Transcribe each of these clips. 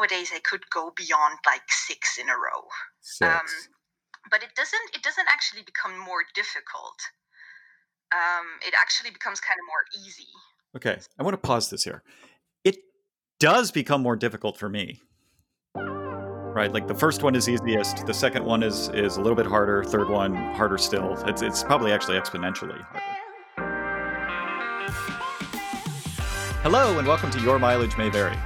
nowadays I could go beyond like six in a row. Um, but it doesn't it doesn't actually become more difficult. Um, it actually becomes kind of more easy. Okay, I want to pause this here. It does become more difficult for me. Right, like the first one is easiest. The second one is is a little bit harder. Third one harder still. It's it's probably actually exponentially harder. Hello and welcome to Your Mileage May Vary.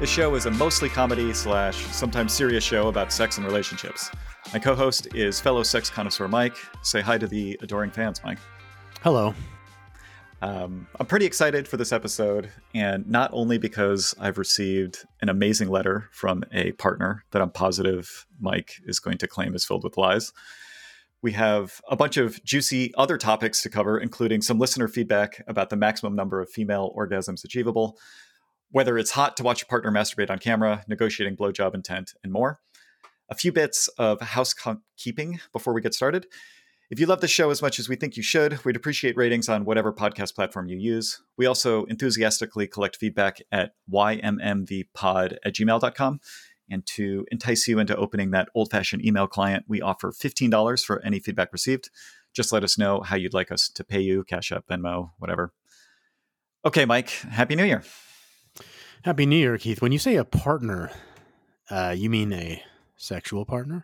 This show is a mostly comedy slash sometimes serious show about sex and relationships. My co-host is fellow sex connoisseur Mike. Say hi to the adoring fans, Mike. Hello. Um, I'm pretty excited for this episode, and not only because I've received an amazing letter from a partner that I'm positive Mike is going to claim is filled with lies. We have a bunch of juicy other topics to cover, including some listener feedback about the maximum number of female orgasms achievable, whether it's hot to watch a partner masturbate on camera, negotiating blowjob intent, and more. A few bits of housekeeping before we get started. If you love the show as much as we think you should, we'd appreciate ratings on whatever podcast platform you use. We also enthusiastically collect feedback at ymmvpod at gmail.com. And to entice you into opening that old fashioned email client, we offer $15 for any feedback received. Just let us know how you'd like us to pay you Cash App, Venmo, whatever. Okay, Mike, Happy New Year. Happy New Year, Keith. When you say a partner, uh, you mean a sexual partner?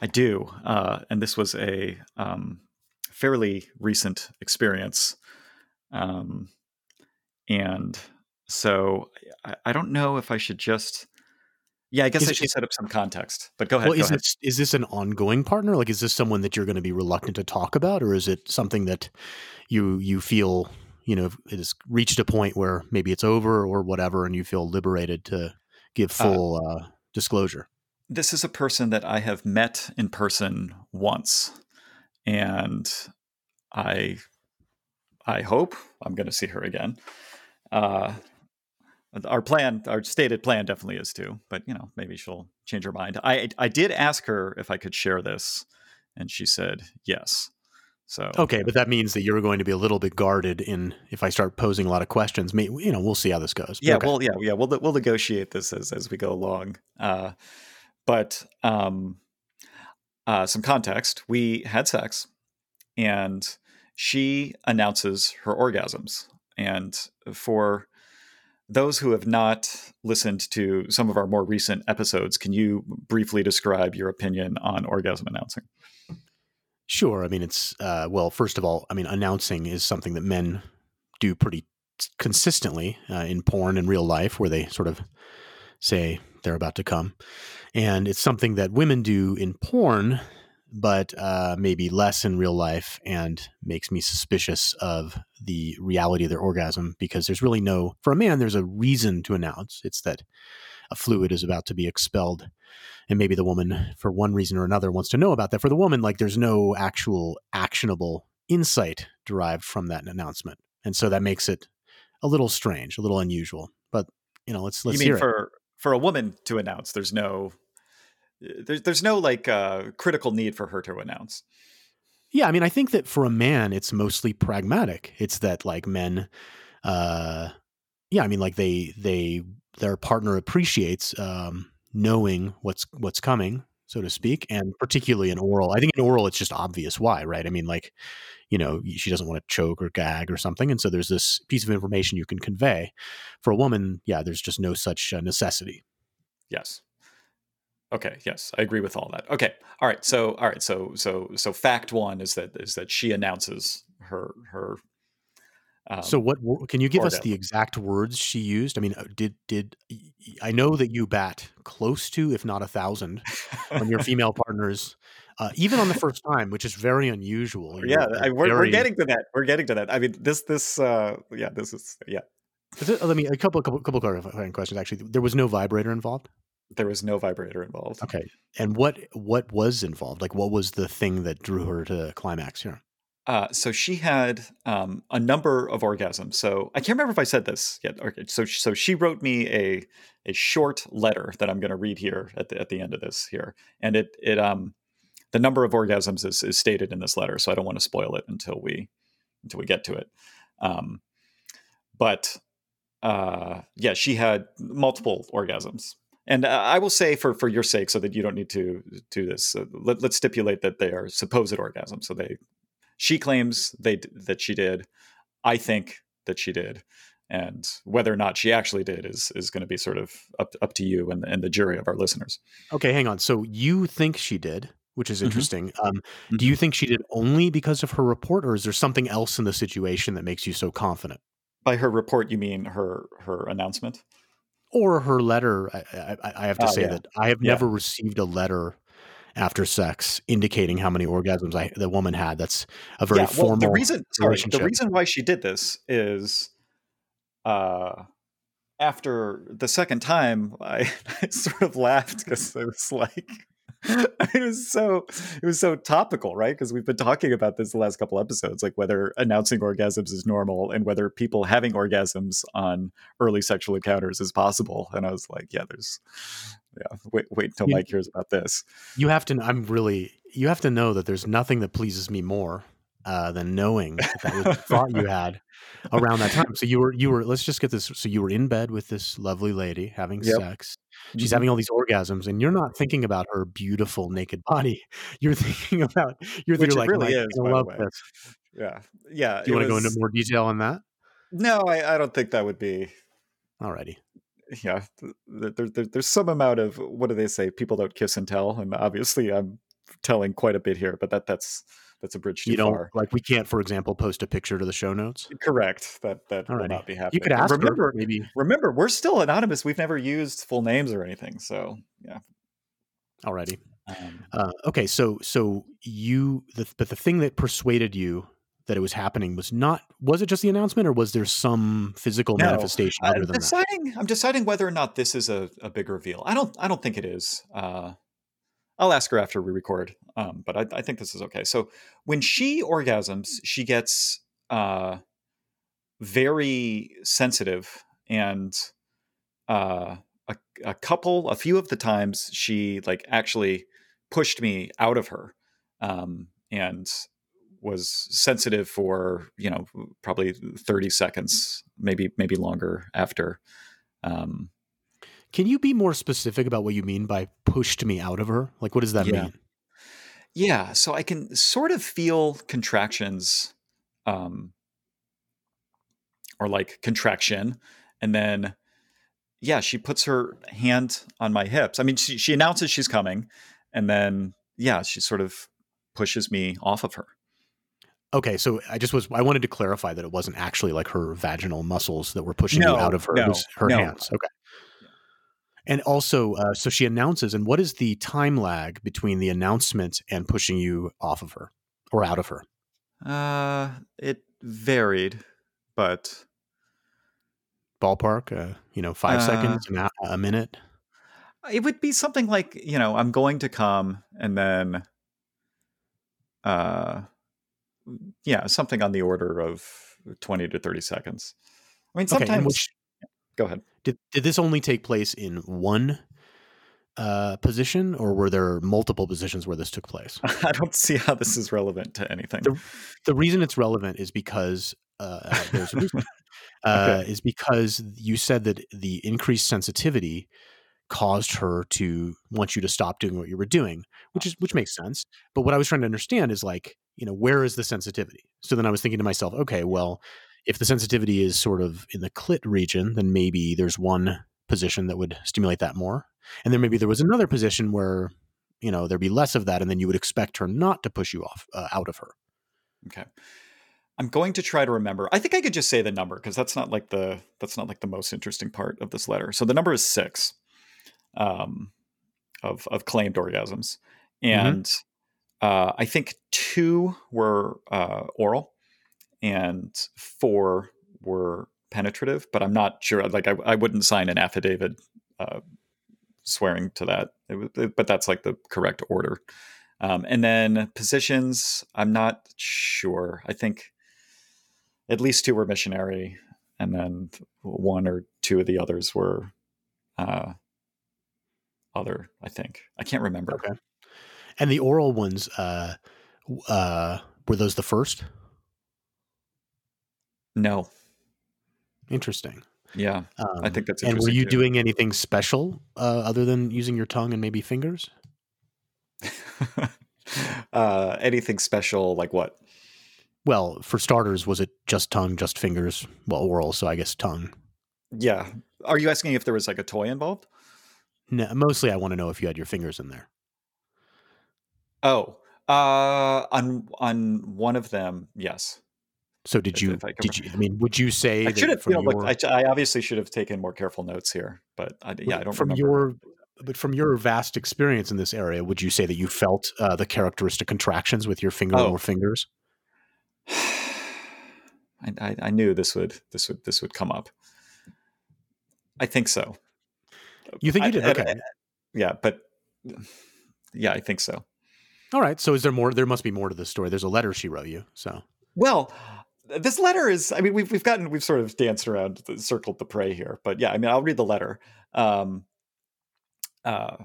I do. Uh, and this was a um, fairly recent experience. Um, and so I, I, don't know if I should just. Yeah, I guess is I should it, set up some context. But go ahead. Well, go is, ahead. This, is this an ongoing partner? Like, is this someone that you're going to be reluctant to talk about, or is it something that you you feel you know it has reached a point where maybe it's over or whatever, and you feel liberated to give full uh, uh, disclosure? this is a person that I have met in person once, and I I hope I'm going to see her again. Uh, our plan, our stated plan, definitely is to, but you know, maybe she'll change her mind. I I did ask her if I could share this, and she said yes. So okay, but that means that you're going to be a little bit guarded in if I start posing a lot of questions. Maybe you know, we'll see how this goes. Yeah, okay. well, yeah, yeah, we'll we'll negotiate this as as we go along. Uh, but um, uh, some context we had sex and she announces her orgasms and for those who have not listened to some of our more recent episodes can you briefly describe your opinion on orgasm announcing sure i mean it's uh, well first of all i mean announcing is something that men do pretty consistently uh, in porn and real life where they sort of say they're about to come. And it's something that women do in porn, but uh, maybe less in real life and makes me suspicious of the reality of their orgasm because there's really no, for a man, there's a reason to announce. It's that a fluid is about to be expelled. And maybe the woman, for one reason or another, wants to know about that. For the woman, like there's no actual actionable insight derived from that announcement. And so that makes it a little strange, a little unusual. But you know, let's let's you mean hear for it for a woman to announce there's no there's there's no like uh, critical need for her to announce yeah i mean i think that for a man it's mostly pragmatic it's that like men uh yeah i mean like they they their partner appreciates um knowing what's what's coming so to speak and particularly in oral i think in oral it's just obvious why right? I mean like you know she doesn't want to choke or gag or something and so there's this piece of information you can convey. For a woman yeah there's just no such uh, necessity. Yes. Okay yes i agree with all that. Okay all right so all right so so so fact one is that is that she announces her her um, so what can you give us the exact words she used? I mean, uh, did did I know that you bat close to, if not a thousand, on your female partners, uh, even on the first time, which is very unusual. You're, yeah, I, we're, very... we're getting to that. We're getting to that. I mean, this this uh, yeah, this is yeah. Let me a couple couple couple clarifying questions. Actually, there was no vibrator involved. There was no vibrator involved. Okay, and what what was involved? Like, what was the thing that drew her to climax here? Uh, so she had um, a number of orgasms. So I can't remember if I said this yet. Okay, so so she wrote me a a short letter that I'm going to read here at the at the end of this here, and it it um the number of orgasms is, is stated in this letter. So I don't want to spoil it until we until we get to it. Um, but uh, yeah, she had multiple orgasms. and uh, I will say for for your sake, so that you don't need to do this, uh, let, let's stipulate that they are supposed orgasms. So they, she claims they that she did. I think that she did, and whether or not she actually did is is going to be sort of up up to you and and the jury of our listeners. Okay, hang on. So you think she did, which is Mhm. interesting. Um, Mm-hmm. do you think she did only because of her report, or is there something else in the situation that makes you so confident? By her report, you mean her her announcement? Or her letter? I, I, I have to Oh, say yeah. that I have Yeah. never received a letter after sex indicating how many orgasms I, the woman had. That's a very yeah, well, formal the reason sorry, the reason why she did this is uh after the second time I, I sort of laughed because it was like it was so it was so topical right? Because we've been talking about this the last couple episodes like whether announcing orgasms is normal and whether people having orgasms on early sexual encounters is possible. And i was like yeah there's yeah wait wait until You- mike hears about this You have to. I'm really. You have to know that there's nothing that pleases me more uh, than knowing that, that was the thought you had around that time. So you were. You were. Let's just get this. So you were in bed with this lovely lady having Yep. sex. She's Mhm. having all these orgasms, and you're not thinking about her beautiful naked body. You're thinking about. You're, Which you're like, really "Am I is, the love this?" yeah yeah Do you want to go into more detail on that? no I, I don't think that would be Alrighty. Yeah th- th- there, there, there's some amount of what do they say people don't kiss and tell and obviously i'm telling quite a bit here but that that's that's a bridge too You don't far like. We can't, for example, post a picture to the show notes. correct that that will not be happening You could ask remember her, maybe. remember we're still anonymous we've never used full names or anything so yeah Alrighty. um, Uh, okay, so so you, the, but the thing that persuaded you that it was happening was not was it just the announcement, or was there some physical No. manifestation other I'm than that? deciding i'm deciding whether or not this is a, a big reveal i don't i don't think it is uh I'll ask her after we record, um, but I, I think this is okay. So when she orgasms, she gets uh, very sensitive, and uh, a, a couple, a few of the times, she like actually pushed me out of her, um, and was sensitive for you know probably thirty seconds, maybe maybe longer after. Um, Can you be more specific about what you mean by pushed me out of her? Like, what does that Yeah. mean? Yeah, so I can sort of feel contractions, um, or like contraction, and then yeah, she puts her hand on my hips. I mean, she she announces she's coming, and then yeah, she sort of pushes me off of her. Okay, so I just was I wanted to clarify that it wasn't actually like her vaginal muscles that were pushing No, you out of her. no, it was her no. hands. Okay. And also, uh, so she announces, and what is the time lag between the announcement and pushing you off of her or out of her? Uh, it varied, but Ballpark, uh, you know, five Uh, seconds, an, a minute. it would be something like you know i'm going to come and then uh yeah something on the order of 20 to 30 seconds i mean sometimes and which, go ahead did did this only take place in one uh, position, or were there multiple positions where this took place? i don't see how this is relevant to anything The- the reason it's relevant is because uh, there's a reason. uh, is because you said that the increased sensitivity caused her to want you to stop doing what you were doing, which is which makes sense. But what I was trying to understand is like, you know, where is the sensitivity? So then I was thinking to myself, okay, well, if the sensitivity is sort of in the clit region, then maybe there's one position that would stimulate that more, and then maybe there was another position where you know there'd be less of that, and then you would expect her not to push you off uh, out of her. okay. I'm going to try to remember. I think i could just say the number because that's not like the that's not like the most interesting part of this letter. So the number is six um of of claimed orgasms. And uh i think two were uh oral and four were penetrative but i'm not sure like i, I wouldn't sign an affidavit uh swearing to that. It, it- but that's like the correct order. Um, and then positions i'm not sure. I think at least two were missionary and then one or two of the others were uh, other i think. I can't remember. Okay. And the oral ones, uh, uh, were those the first? no Interesting. Yeah, Um, I think that's and were you too. doing anything special uh, other than using your tongue and maybe fingers? uh, anything special like what? Well, for starters, was it just tongue, just fingers? Well, oral, so I guess tongue. Yeah. Are you asking if there was like a toy involved? No, mostly, I want to know if you had your fingers in there. Oh, uh, on on one of them, yes. So did you? if Did you? I mean, would you say I that should have, you know, your, looked, I, I obviously should have taken more careful notes here, but I, yeah, I don't from remember. your but from your vast experience in this area, would you say that you felt uh, the characteristic contractions with your finger Oh. or fingers? I, I, I knew this would this would this would come up. I think so. You think you did? Okay. Yeah, but yeah, I think so. All right. So is there more? There must be more to this story. There's a letter she wrote you. So Well, this letter is. I mean, we've we've gotten we've sort of danced around, circled the prey here, but yeah, I mean, I'll read the letter. Um, uh,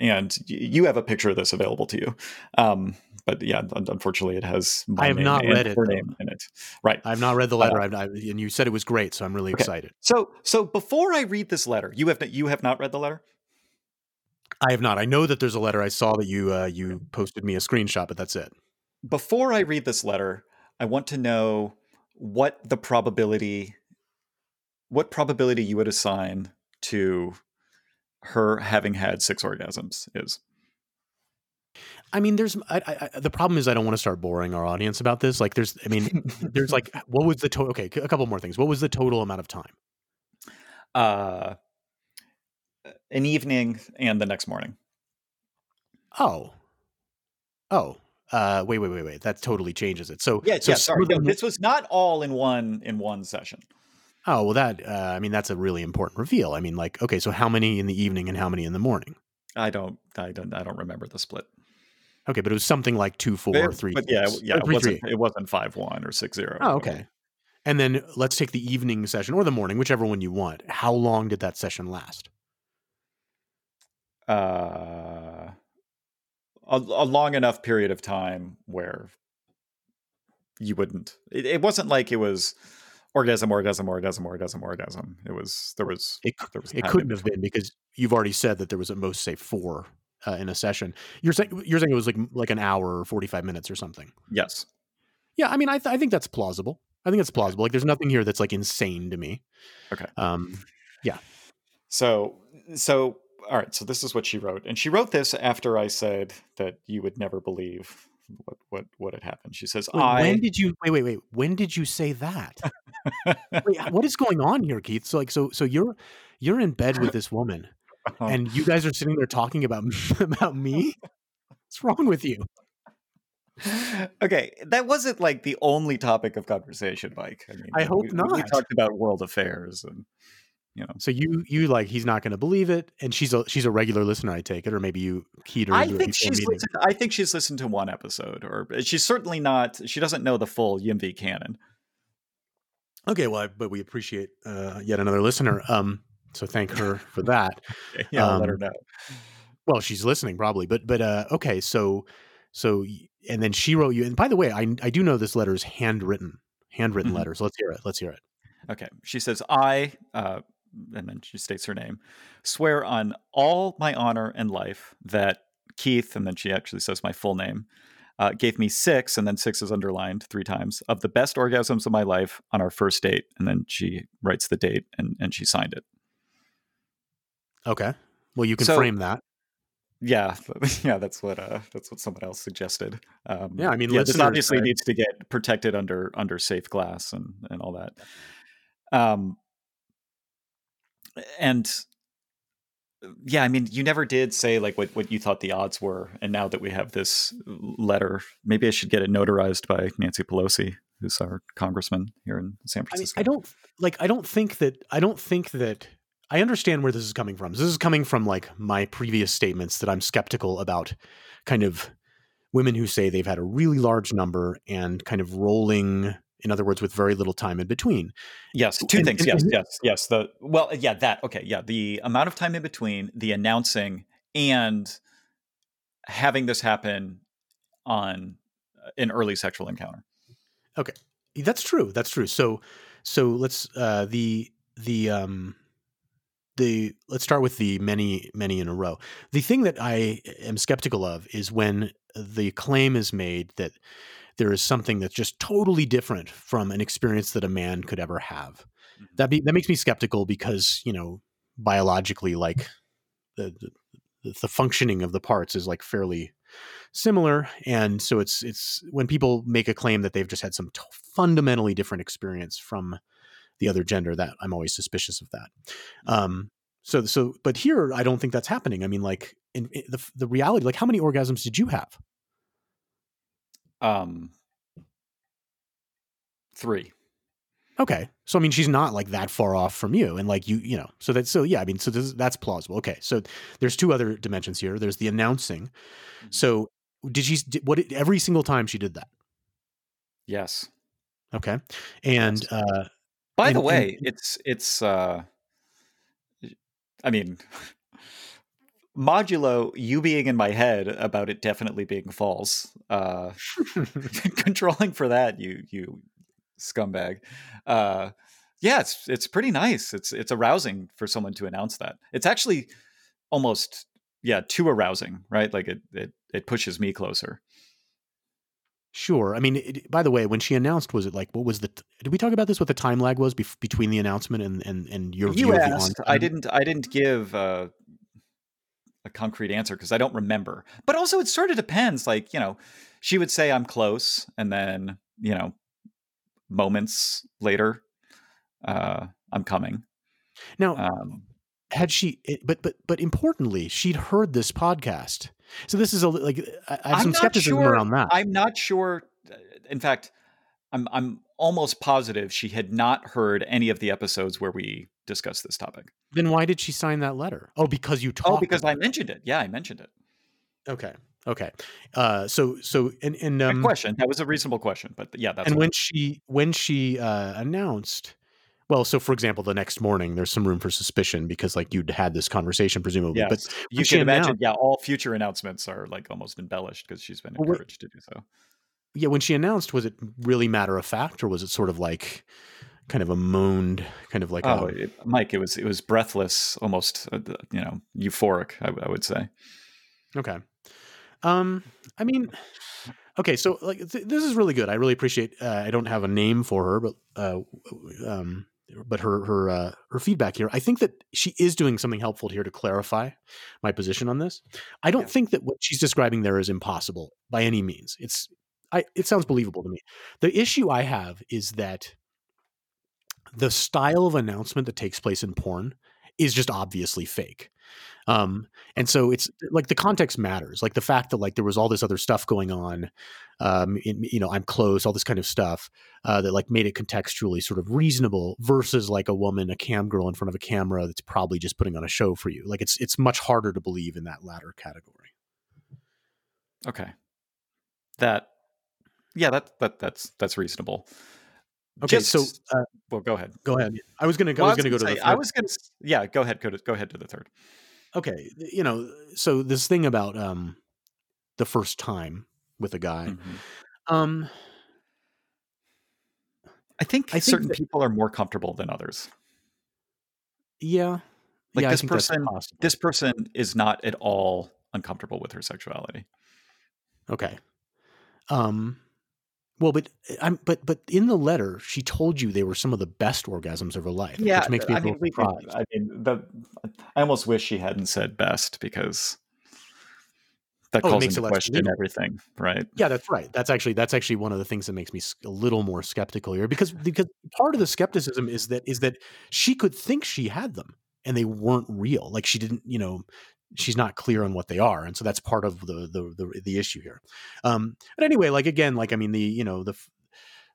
and y- you have a picture of this available to you. Um, but yeah, unfortunately, it has. My I have name not and read it, her name in it. Right. I've not read the letter, I've, I, and you said it was great. So I'm really Okay. excited. So so before I read this letter, you have you have not read the letter. I have not. I know that there's a letter. I saw that you uh, you posted me a screenshot, but that's it. before I read this letter, I want to know what the probability what probability you would assign to her having had six orgasms is. I mean, there's I, I, the problem is I don't want to start boring our audience about this. Like, there's I mean, there's like what was the total? Okay, a couple more things. What was the total amount of time? Uh an evening and the next morning. Oh, oh, uh, wait, wait, wait, wait. That totally changes it. So Yeah, so yeah, sorry. No, this was not all in one in one session. Oh well, that uh, I mean that's a really important reveal. I mean, like, okay, so how many in the evening and how many in the morning? I don't I don't I don't remember the split. Okay, but it was something like two, four, But- three. But yeah, yeah, it three, wasn't three. it wasn't 5-1 or 6-0. Oh, okay. And then let's take the evening session or the morning, whichever one you want. How long did that session last? Uh, a, a long enough period of time where you wouldn't. It, it wasn't like it was orgasm, orgasm, orgasm, orgasm, orgasm. It was there was It, there was it couldn't have been because you've already said that there was at most say four uh, in a session. You're saying you're saying it was like like an hour or forty five minutes or something. Yes. Yeah, I mean, I th- I think that's plausible. I think it's plausible. Like, there's nothing here that's like insane to me. Okay. Um. Yeah. So so all right. So this is what she wrote, and she wrote this after I said that you would never believe what what what had happened. She says, Wait, "I." when did you wait? Wait, wait. When did you say that? wait, what is going on here, Keith? So, like, so, so you're you're in bed with this woman, oh. and you guys are sitting there talking about about me. What's wrong with you? okay, that wasn't like the only topic of conversation, Mike. I mean, I hope we, We talked about world affairs and you know. So you you like he's not going to believe it, and she's a she's a regular listener, I take it, or maybe you keyed her. I think she's listened, I think she's listened to one episode, or she's certainly not. She doesn't know the full Yimvi canon. Okay, well, I, but we appreciate uh, yet another listener. Um, so thank her for that. Yeah, I'll let her Um, know. Well, she's listening probably, but but uh, okay, so so and then she wrote you. And by the way, I I do know this letter is handwritten, handwritten Mhm. letter. So let's hear it. Let's hear it. Okay, she says, "I," uh, and then she states her name. Swear on all my honor and life that Keith, and then she actually says my full name, uh, gave me six, and then six is underlined three times of the best orgasms of my life on our first date, and then she writes the date and and she signed it. Okay. Well, you can So- frame that. Yeah, yeah, that's what uh, that's what someone else suggested. Um, Yeah, I mean, yeah, this obviously needs to get protected under under safe glass and and all that. Um, and uh, yeah, I mean, you never did say like what what you thought the odds were, and now that we have this letter, maybe I should get it notarized by Nancy Pelosi, who's our congressman here in San I mean, Francisco. I don't like. I don't think that. I don't think that. I understand where this is coming from. This is coming from like my previous statements that I'm skeptical about, kind of women who say they've had a really large number and kind of rolling. In other words, with very little time in between. Yes, two And- things. and- yes, and- yes, yes. The well, yeah, that okay, yeah. The amount of time in between the announcing and having this happen on uh, an early sexual encounter. Okay. That's true. That's true. So, so let's uh, the the um the let's start with the many many in a row. The thing that I am skeptical of is when the claim is made that there is something that's just totally different from an experience that a man could ever have. Mhm. That be, that makes me skeptical because you know biologically, like the, the the functioning of the parts is like fairly similar, and so it's it's when people make a claim that they've just had some t- fundamentally different experience from the other gender that I'm always suspicious of that. Um, so so but here I don't think that's happening. I mean, like in, in the the reality, like how many orgasms did you have? Um, three. Okay. So I mean, she's not like that far off from you, and like you, you know. So that's so yeah. I mean, so this, that's plausible. Okay. So there's two other dimensions here. There's the announcing. So did she? Did, what every single time she did that? Yes. Okay. And Yes. uh, By And- the and- way, it's it's. uh I mean, modulo you being in my head about it definitely being false. Uh controlling for that, you you scumbag. Uh yeah, it's it's pretty nice. It's it's arousing for someone to announce that. It's actually almost yeah, too arousing, right? Like it it it pushes me closer. sure. I mean, it, by the way, when she announced, was it like what was the? Did we talk about this? What the time lag was bef- between the announcement and and and your view You of the asked. on I didn't. I didn't give uh, a concrete answer because I don't remember. But also, it sort of depends. Like you know, she would say I'm close, and then you know, moments later, uh, I'm coming. Now, Um, had she? It, but but but importantly, she'd heard this podcast. So this is a like I I have I'm some skepticism sure- around that. I'm not sure. uh, In fact, I'm I'm almost positive she had not heard any of the episodes where we discussed this topic. then why did she sign that letter? Oh, because you talked. Oh, because I mentioned it. Yeah, I mentioned it. Okay. Okay. Uh, so so and and Good um, question. That was a reasonable question. But yeah, that's and when she when she uh, announced well so for example the next morning there's some room for suspicion because like you'd had this conversation presumably Yes. but you can imagine, yeah, all future announcements are like almost embellished because she's been Well, encouraged to do so. Yeah when she announced was it really matter of fact or was it sort of like kind of a moaned kind of like oh, a, it, Mike, it was it was breathless, almost uh, you know euphoric. I, I would say. okay um i mean okay so like th- this is really good i really appreciate uh, i don't have a name for her but uh um but her her uh, her feedback here i think that she is doing something helpful here to clarify my position on this i don't Yeah. think that what she's describing there is impossible by any means it's i it sounds believable to me. The issue i have is that the style of announcement that takes place in porn is just obviously fake. Um and so it's like the context matters like the fact that like there was all this other stuff going on um in, you know i'm close all this kind of stuff uh that like made it contextually sort of reasonable versus like a woman a cam girl in front of a camera that's probably just putting on a show for you. Like it's it's much harder to believe in that latter category. Okay, that yeah, that that that's that's reasonable. okay Just- so uh, well, go ahead. go ahead i was gonna Well, i was gonna go to say- the I was gonna. Yeah, go ahead. Go to, go ahead to the third. okay you know so this thing about um the first time with a guy Mhm. um I think I think certain that- people are more comfortable than others. yeah Like yeah, this person- This person is not at all uncomfortable with her sexuality. Okay. Um well but eh, I'm but but in the letter she told you they were some of the best orgasms of her life, Yeah, which makes me a I mean, we. I mean, the, I almost wish she hadn't said best because that Oh, calls into question everything, right? Yeah, that's right. That's actually that's actually one of the things that makes me a little more skeptical here because because part of the skepticism is that is that she could think she had them and they weren't real. Like she didn't, you know, she's not clear on what they are, and so that's part of the the the, the issue here. Um, but anyway, like again, like I mean, the you know the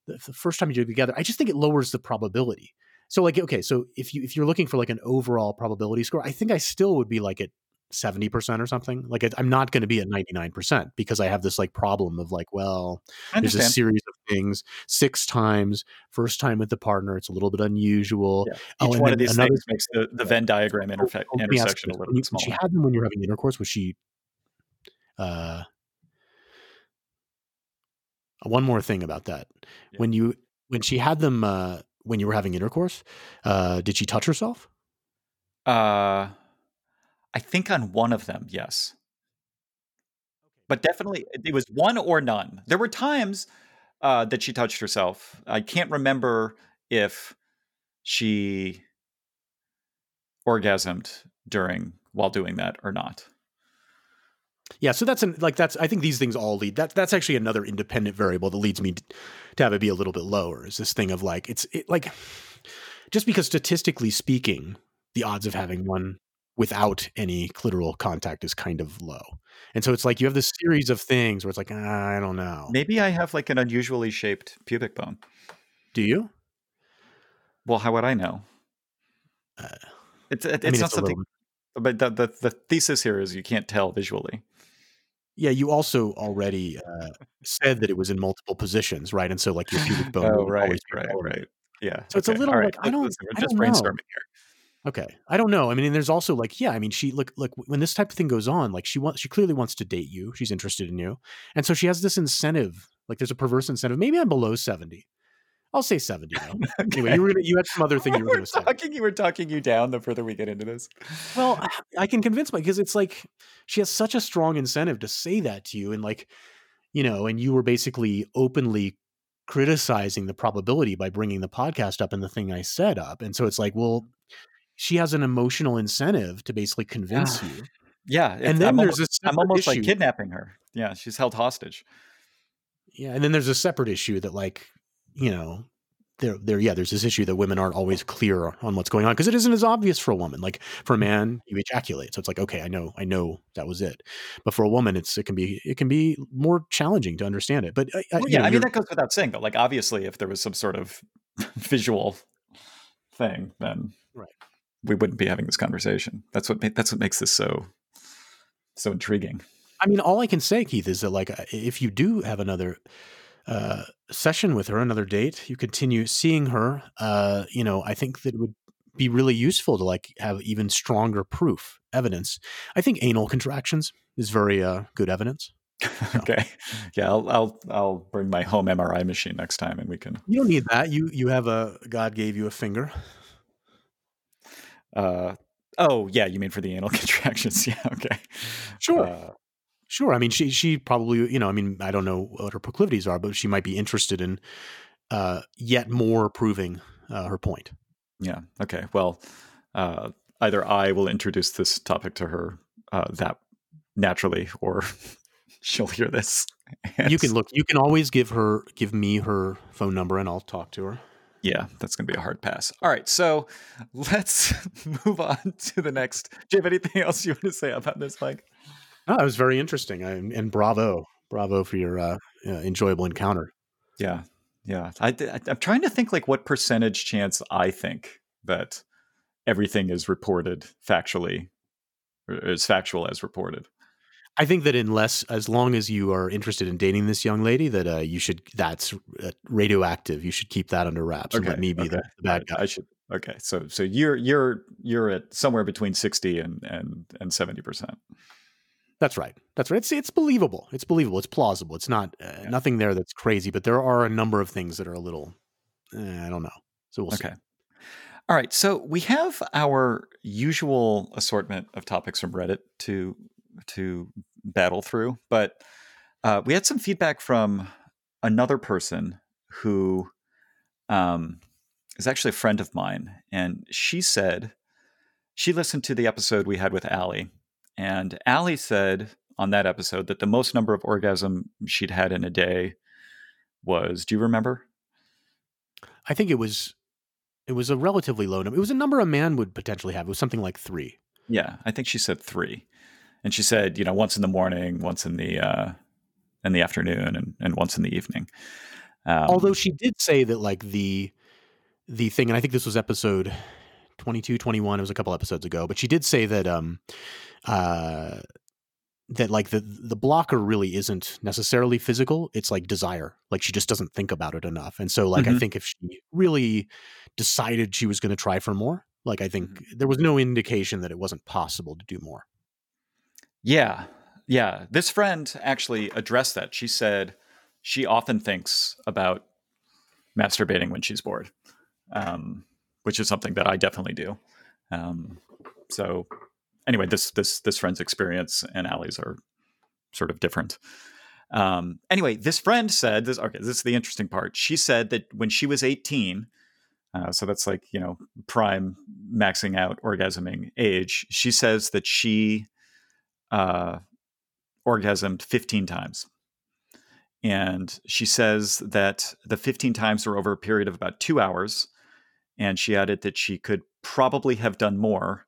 the, the first time you do it together, I just think it lowers the probability. So like okay, so if you if you're looking for like an overall probability score, I think I still would be like at seventy percent or something. Like I'm not going to be at ninety nine percent because I have this like problem of like, well, there's a series of things six times first time with the partner it's a little bit unusual Yeah. Oh, Each and one of these another- things makes the, the Venn diagram Oh, interfe- oh, let me ask intersection a little bit when she had them when you were having intercourse was she uh one more thing about that Yeah. when you when she had them uh when you were having intercourse? Uh, did she touch herself? Uh, I think on one of them, yes. But definitely, it was one or none. There were times uh, that she touched herself. I can't remember if she orgasmed during while doing that or not. Yeah, so that's an, like that's I think these things all lead that that's actually another independent variable that leads me to have it be a little bit lower. Is this thing of like it's it, like just because statistically speaking, the odds of having one without any clitoral contact is kind of low. And so it's like you have this series of things where it's like ah, I don't know. Maybe I have like an unusually shaped pubic bone. Do you? Well, how would I know? Uh, it's it, I it's mean, not it's something. little- But the, the the thesis here is you can't tell visually. yeah, you also already uh, said that it was in multiple positions, right? And so like your pubic bone. Oh, right, right, right. Yeah. So it's a little right. like, I don't- I just don't know. brainstorming here. Okay, I don't know. I mean, there's also like, yeah, I mean, she look look when this type of thing goes on, like she wants, she clearly wants to date you. She's interested in you, and so she has this incentive. Like, there's a perverse incentive. Maybe I'm below seventy. I'll say seventy. Though. Anyway, you were gonna, you had some other thing you were to say. talking. You were talking you down. The further we get into this. Well, I- I can convince my because it's like she has such a strong incentive to say that to you, and like, you know, and you were basically openly criticizing the probability by bringing the podcast up and the thing I set up, and so it's like, well, she has an emotional incentive to basically convince Ah, you. Yeah. And then I'm there's almost, a I'm almost like kidnapping her. Yeah, she's held hostage. Yeah, and then there's a separate issue that like, you know, there there yeah, there's this issue that women aren't always clear on what's going on because it isn't as obvious for a woman. Like for a man, you ejaculate. So it's like, okay, I know, I know that was it. But for a woman, it's it can be it can be more challenging to understand it. But Well, yeah, know, I mean that goes without saying, but like obviously, if there was some sort of visual thing, then. We wouldn't be having this conversation. That's what ma- that's what makes this so so intriguing. I mean, all I can say, Keith, is that like if you do have another uh, session with her, another date, you continue seeing her. Uh, you know, I think that it would be really useful to like have even stronger proof, evidence. I think anal contractions is very uh, good evidence. okay, yeah, I'll I'll I'll bring my home MRI machine next time, and we can. You don't need that. You you have a God gave you a finger. Uh, oh yeah, you mean for the anal contractions? Yeah, okay, Sure. Uh, Sure. I mean, she she probably you know I mean I don't know what her proclivities are, but she might be interested in uh, yet more proving uh, her point. yeah, okay. Well, uh, either I will introduce this topic to her uh, that naturally, or she'll hear this. You can look. You can always give her give me her phone number, and I'll talk to her. Yeah, that's going to be a hard pass. All right, so let's move on to the next. Do you have anything else you want to say about this, Mike? Oh, it was very interesting, I, and bravo, bravo for your uh, uh, enjoyable encounter. Yeah, yeah. I, I, I'm trying to think like what percentage chance I think that everything is reported factually, or is factual as reported. I think that unless, as long as you are interested in dating this young lady, that uh, you should. That's uh, radioactive. You should keep that under wraps and let me be the, okay. the bad guy. I should. Okay, so so you're you're you're at somewhere between sixty and and and seventy percent. That's right. That's right. It's it's believable. It's believable. It's plausible. It's not uh, Yeah. nothing there that's crazy, but there are a number of things that are a little. eh, I don't know. So we'll see. Okay. All right. So we have our usual assortment of topics from Reddit to to battle through, but uh, we had some feedback from another person who um, is actually a friend of mine, and she said she listened to the episode we had with Allie, and Allie said on that episode that the most number of orgasm she'd had in a day was. Do you remember? I think it was it was a relatively low number. It was a number a man would potentially have. It was something like three. Yeah, I think she said three, and she said you know once in the morning, once in the uh, in the afternoon, and, and once in the evening. Um, Although she did say that like the the thing, and I think this was episode 22, 21, it was a couple episodes ago, but she did say that um uh that like the the blocker really isn't necessarily physical it's like desire like she just doesn't think about it enough and so like i Mhm. think if she really decided she was going to try for more like i think Mm-hmm. there was no indication that it wasn't possible to do more yeah, yeah. This friend actually addressed that. She said she often thinks about masturbating when she's bored, um, which is something that I definitely do. Um, so anyway, this this this friend's experience and Allie's are sort of different. Um, anyway, this friend said this. Okay, this is the interesting part. She said that when she was 18, uh, so that's like you know prime maxing out orgasming age. She says that she uh, orgasmed 15 times. And she says that the 15 times were over a period of about two hours. And she added that she could probably have done more,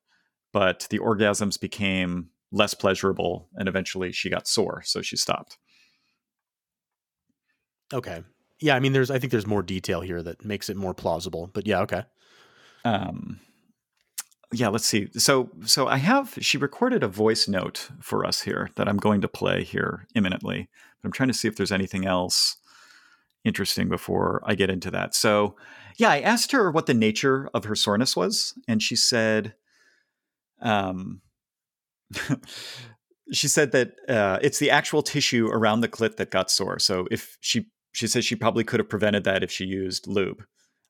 but the orgasms became less pleasurable and eventually she got sore. So she stopped. Okay. Yeah. I mean, there's, I think there's more detail here that makes it more plausible, but yeah. Okay. Um, yeah, let's see. So so I have she recorded a voice note for us here that I'm going to play here imminently. I'm trying to see if there's anything else interesting before I get into that. So yeah, I asked her what the nature of her soreness was, and she said, um, she said that uh, it's the actual tissue around the clit that got sore. So if she she says she probably could have prevented that if she used lube.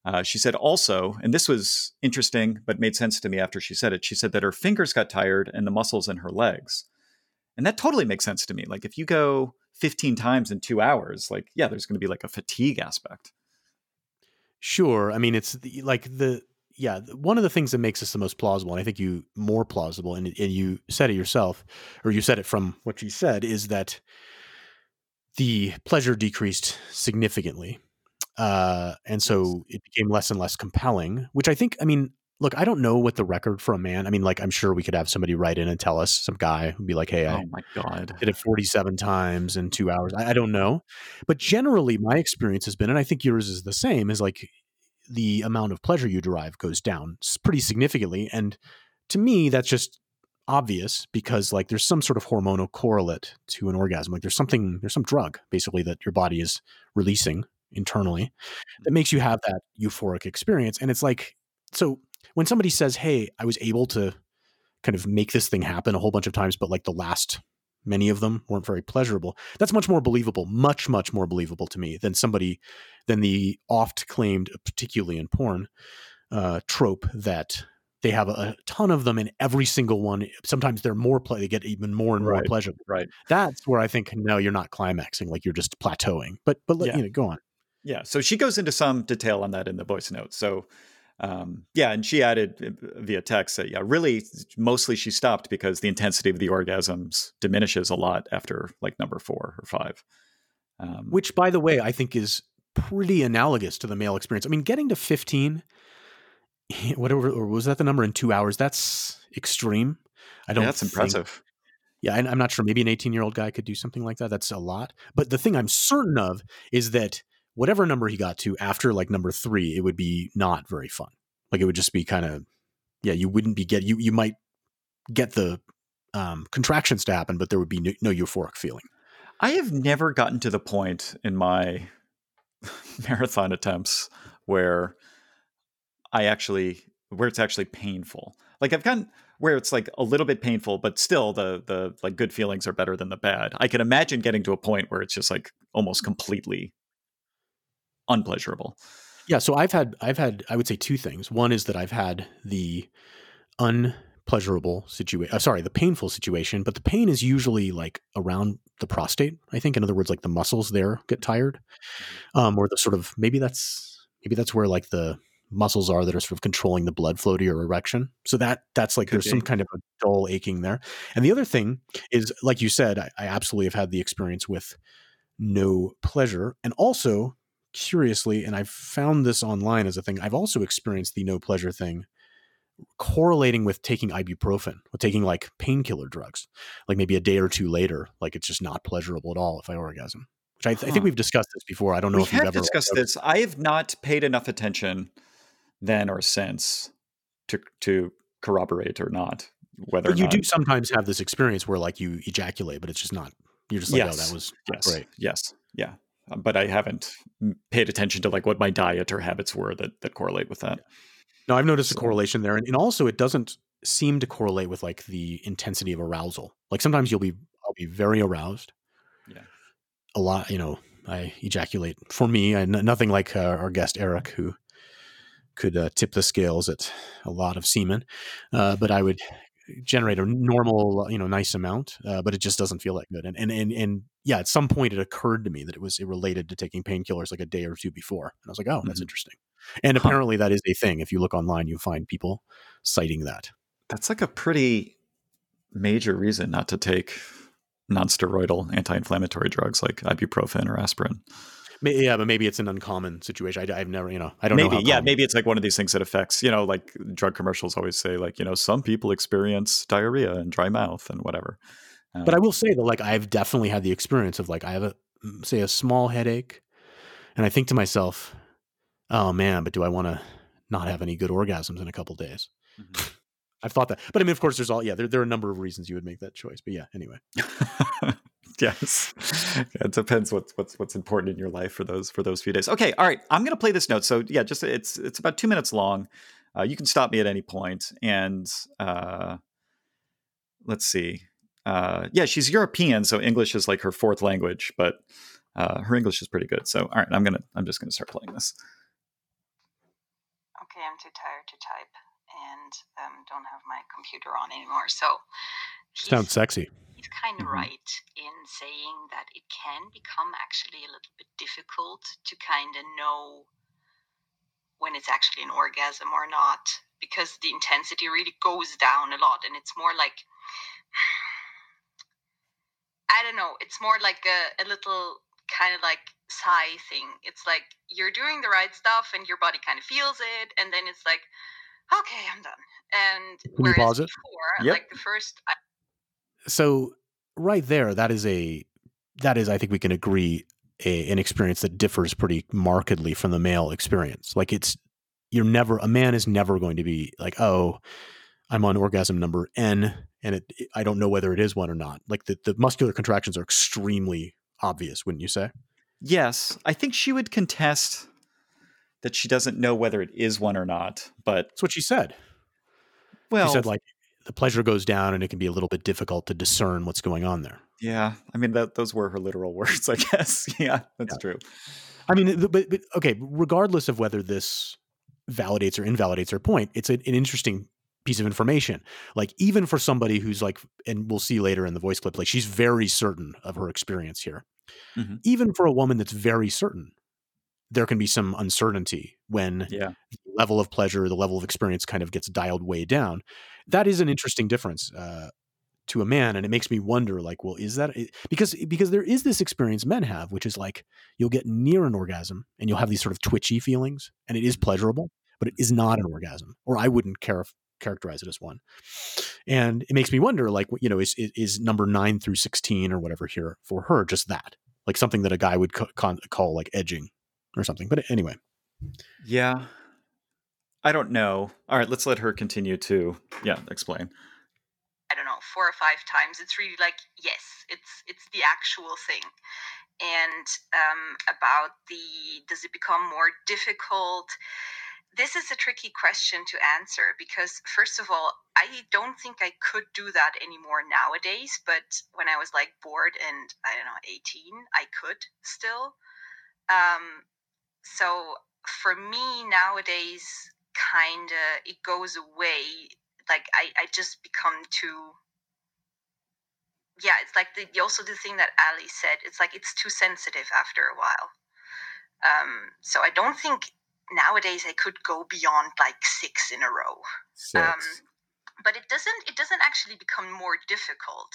Uh, she said also, and this was interesting, but made sense to me after she said it. She said that her fingers got tired and the muscles in her legs. And that totally makes sense to me. Like if you go 15 times in two hours, like, yeah, there's going to be like a fatigue aspect. Sure. I mean, it's the, like the, yeah, one of the things that makes this the most plausible, and I think you more plausible, and, and you said it yourself, or you said it from what you said, is that the pleasure decreased significantly uh, and so it became less and less compelling, which I think, I mean, look, I don't know what the record for a man. I mean, like, I'm sure we could have somebody write in and tell us, some guy would be like, hey, oh my God. did it 47 times in two hours. I, I don't know. But generally, my experience has been, and I think yours is the same, is like the amount of pleasure you derive goes down pretty significantly. And to me, that's just obvious because like there's some sort of hormonal correlate to an orgasm like there's something there's some drug basically that your body is releasing internally that makes you have that euphoric experience. And it's like, so when somebody says, Hey, I was able to kind of make this thing happen a whole bunch of times, but like the last many of them weren't very pleasurable, that's much more believable, much, much more believable to me than somebody, than the oft claimed, particularly in porn, uh, trope that they have a, ton of them in every single one. Sometimes they're more play, they get even more and more right, pleasure. Right. That's where I think no, you're not climaxing, like you're just plateauing. But but let, yeah. you know, go on. Yeah. So she goes into some detail on that in the voice note. So, um, yeah, and she added uh, via text that, yeah, really, mostly she stopped because the intensity of the orgasms diminishes a lot after like number four or five. Um, Which, by the way, I think is pretty analogous to the male experience. I mean, getting to 15, whatever, or was that the number in two hours? That's extreme. I don't yeah, that's think, impressive. Yeah, I'm not sure. Maybe an 18 year old guy could do something like that. That's a lot. But the thing I'm certain of is that whatever number he got to after like number three, it would be not very fun. Like it would just be kind of, yeah, you wouldn't be get you you might get the um, contractions to happen, but there would be no, no euphoric feeling. I have never gotten to the point in my marathon attempts where I actually where it's actually painful. Like I've gotten where it's like a little bit painful, but still the the like good feelings are better than the bad. I can imagine getting to a point where it's just like almost completely unpleasurable. Yeah, so I've had I've had I would say two things. One is that I've had the unpleasurable situation. Uh, sorry, the painful situation, but the pain is usually like around the prostate. I think, in other words, like the muscles there get tired, mm-hmm. um, or the sort of maybe that's maybe that's where like the muscles are that are sort of controlling the blood flow to your erection. So that that's like Could there's be. some kind of a dull aching there. And the other thing is, like you said, I, I absolutely have had the experience with no pleasure, and also curiously, and I've found this online as a thing, I've also experienced the no pleasure thing correlating with taking ibuprofen, with taking like painkiller drugs. Like maybe a day or two later, like it's just not pleasurable at all if I orgasm. Which I, th- huh. I think we've discussed this before. I don't know we if you've ever discussed this. I have not paid enough attention then or since to to corroborate or not whether but you not. do sometimes have this experience where like you ejaculate, but it's just not. You're just like, yes. oh, that was yes, great. Yes, yeah. But I haven't paid attention to like what my diet or habits were that that correlate with that. No, I've noticed so. a correlation there, and, and also it doesn't seem to correlate with like the intensity of arousal. Like sometimes you'll be I'll be very aroused. Yeah. A lot, you know, I ejaculate. For me, I, nothing like uh, our guest Eric, who could uh, tip the scales at a lot of semen, uh, but I would generate a normal, you know, nice amount, uh, but it just doesn't feel that good. And, and and and yeah, at some point it occurred to me that it was related to taking painkillers like a day or two before, and I was like, oh, that's Mhm. interesting. And Huh. apparently that is a thing. If you look online, you find people citing that. That's like a pretty major reason not to take non-steroidal anti-inflammatory drugs like ibuprofen or aspirin. Yeah, but maybe it's an uncommon situation. I, have never, you know, I don't know. maybe how yeah maybe it's like one of these things that affects you know like drug commercials always say like you know some people experience diarrhea and dry mouth and whatever Um, But I will say that, like, I've definitely had the experience of like I have a mm, say a small headache, and I think to myself, "Oh man, but do I want to not have any good orgasms in a couple days?" Mhm. I've thought that, but I mean, of course, there's all yeah, there, there are a number of reasons you would make that choice. But yeah, anyway, yes Yeah, it depends what's what's what's important in your life for those for those few days okay all right i'm gonna play this note so yeah just it's it's about two minutes long uh, you can stop me at any point and uh let's see uh yeah she's european so english is like her fourth language but uh her english is pretty good so all right i'm gonna i'm just gonna start playing this Okay, I'm too tired to type and um, don't have my computer on anymore. So sounds sexy. he's kind of Mhm. right in saying that it can become actually a little bit difficult to kind of know when it's actually an orgasm or not because the intensity really goes down a lot and it's more like I don't know, it's more like a, a little kind of like sigh thing. It's like you're doing the right stuff and your body kind of feels it, and then it's like, okay, I'm done. And Can you whereas pause it? before, Yep. like the first, I, So right there, that is a that is, I think we can agree, a, an experience that differs pretty markedly from the male experience. Like it's you're never a man is never going to be like, oh, I'm on orgasm number N, and it I don't know whether it is one or not. Like the the muscular contractions are extremely obvious, wouldn't you say? yes i think she would contest that she doesn't know whether it is one or not but That's what she said. well she said like the pleasure goes down, and it can be a little bit difficult to discern what's going on there. Yeah, I mean that those were her literal words, I guess. Yeah, that's Yeah. true. I mean, but, but okay, regardless of whether this validates or invalidates her point, it's an, an interesting piece of information. Like even for somebody who's like, and we'll see later in the voice clip, like she's very certain of her experience here. Mhm. Even for a woman that's very certain, there can be some uncertainty when Yeah, the level of pleasure, the level of experience kind of gets dialed way down. That is an interesting difference uh, to a man, and it makes me wonder, like, well, is that because because there is this experience men have, which is like you'll get near an orgasm and you'll have these sort of twitchy feelings, and it is pleasurable, but it is not an orgasm, or I wouldn't care characterize it as one. And it makes me wonder, like, you know, is is, is number nine through sixteen or whatever here for her just that, like something that a guy would ca- con- call like edging or something. But anyway, yeah. I don't know. All right, let's let her continue to yeah explain. I don't know, four or five times. It's really like, yes, it's it's the actual thing. And um, about the does it become more difficult? This is a tricky question to answer because first of all, I don't think I could do that anymore nowadays. But when I was like bored and I don't know, 18, I could still. Um, so for me nowadays, kind of it goes away like I, I just become too yeah it's like the also the thing that ali said it's like it's too sensitive after a while um so i don't think nowadays i could go beyond like six in a row um but it doesn't it doesn't actually become more difficult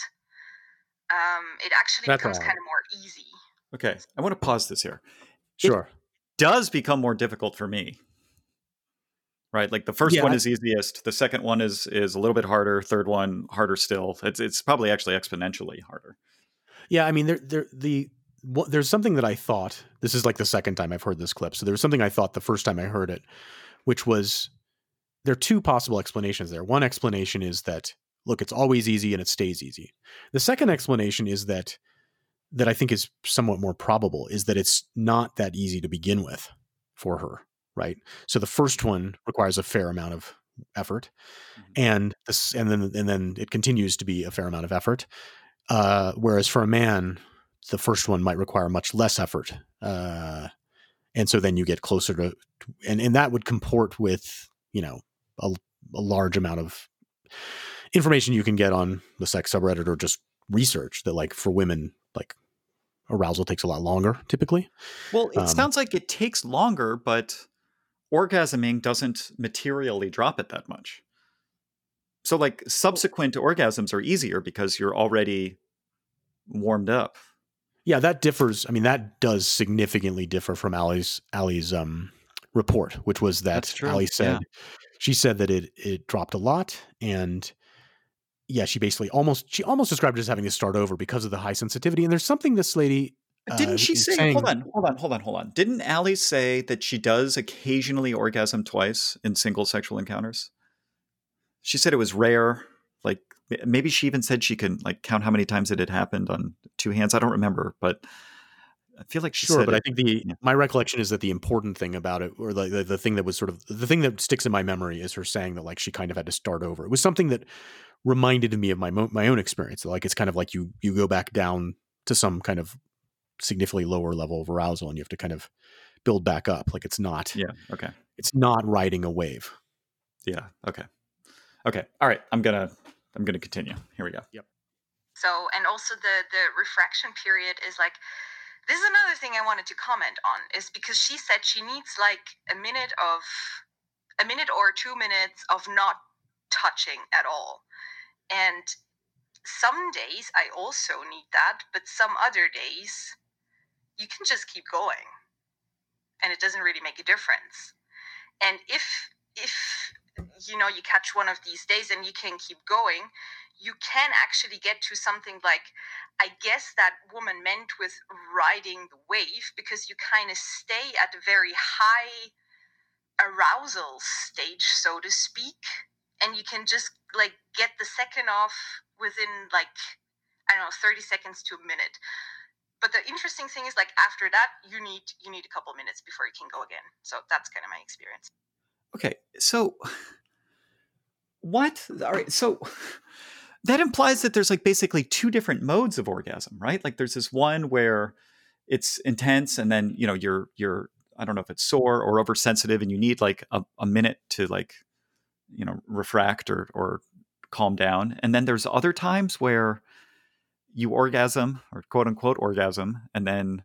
um it actually That's becomes kind of more easy Okay, I want to pause this here. sure. Does become more difficult for me. Right, like the first Yeah, one is easiest. The second one is is a little bit harder. Third one harder still. It's it's probably actually exponentially harder. Yeah, I mean, there, there, the what, there's something that I thought. This is like the second time I've heard this clip. So there was something I thought the first time I heard it, which was there are two possible explanations there. One explanation is that look, it's always easy and it stays easy. The second explanation is that that I think is somewhat more probable is that it's not that easy to begin with for her, right? So the first one requires a fair amount of effort, Mhm. and this, and then and then it continues to be a fair amount of effort. Uh, whereas for a man, the first one might require much less effort, uh, and so then you get closer to and and that would comport with you know a, a large amount of information you can get on the sex subreddit or just research that like for women like arousal takes a lot longer typically Well, it Um, sounds like it takes longer, but orgasming doesn't materially drop it that much. So, like, subsequent orgasms are easier because you're already warmed up. Yeah that differs i mean that does significantly differ from ali's ali's um report which was that ali yeah. said she said that it it dropped a lot and yeah she basically almost she almost described it as having to start over because of the high sensitivity and there's something this lady But uh, Didn't she say, saying- hold on, hold on, hold on, hold on. Didn't ali say that she does occasionally orgasm twice in single sexual encounters? She said it was rare. Maybe she even said she can, like, count how many times it had happened on two hands. I don't remember, but I feel like she Sure, said but it- I think the yeah. my recollection is that the important thing about it, or the, the the thing that was sort of the thing that sticks in my memory, is her saying that like she kind of had to start over. It was something that reminded me of my mo- my own experience. Like it's kind of like you you go back down to some kind of significantly lower level of arousal, and you have to kind of build back up. Like it's not Yeah. Okay. it's not riding a wave. Yeah. Okay. Okay. All right. I'm gonna I'm gonna continue. Here we go. Yep. So, and also the the refraction period is like this is another thing I wanted to comment on is because she said she needs like a minute of a minute or 2 minutes of not touching at all. And some days I also need that, but some other days you can just keep going. And it doesn't really make a difference. And if if you know you catch one of these days and you can keep going, you can actually get to something like I guess that woman meant with riding the wave because you kind of stay at a very high arousal stage, so to speak, and you can just like get the second off within like I don't know, 30 seconds to a minute. But the interesting thing is like after that you need you need a couple minutes before you can go again. So that's kind of my experience. Okay. So what? All right. So that implies that there's like basically two different modes of orgasm, right? Like there's this one where it's intense and then, you know, you're you're I don't know if it's sore or oversensitive and you need like a, a minute to like, you know, refract or or calm down. And then there's other times where you orgasm or quote unquote orgasm and then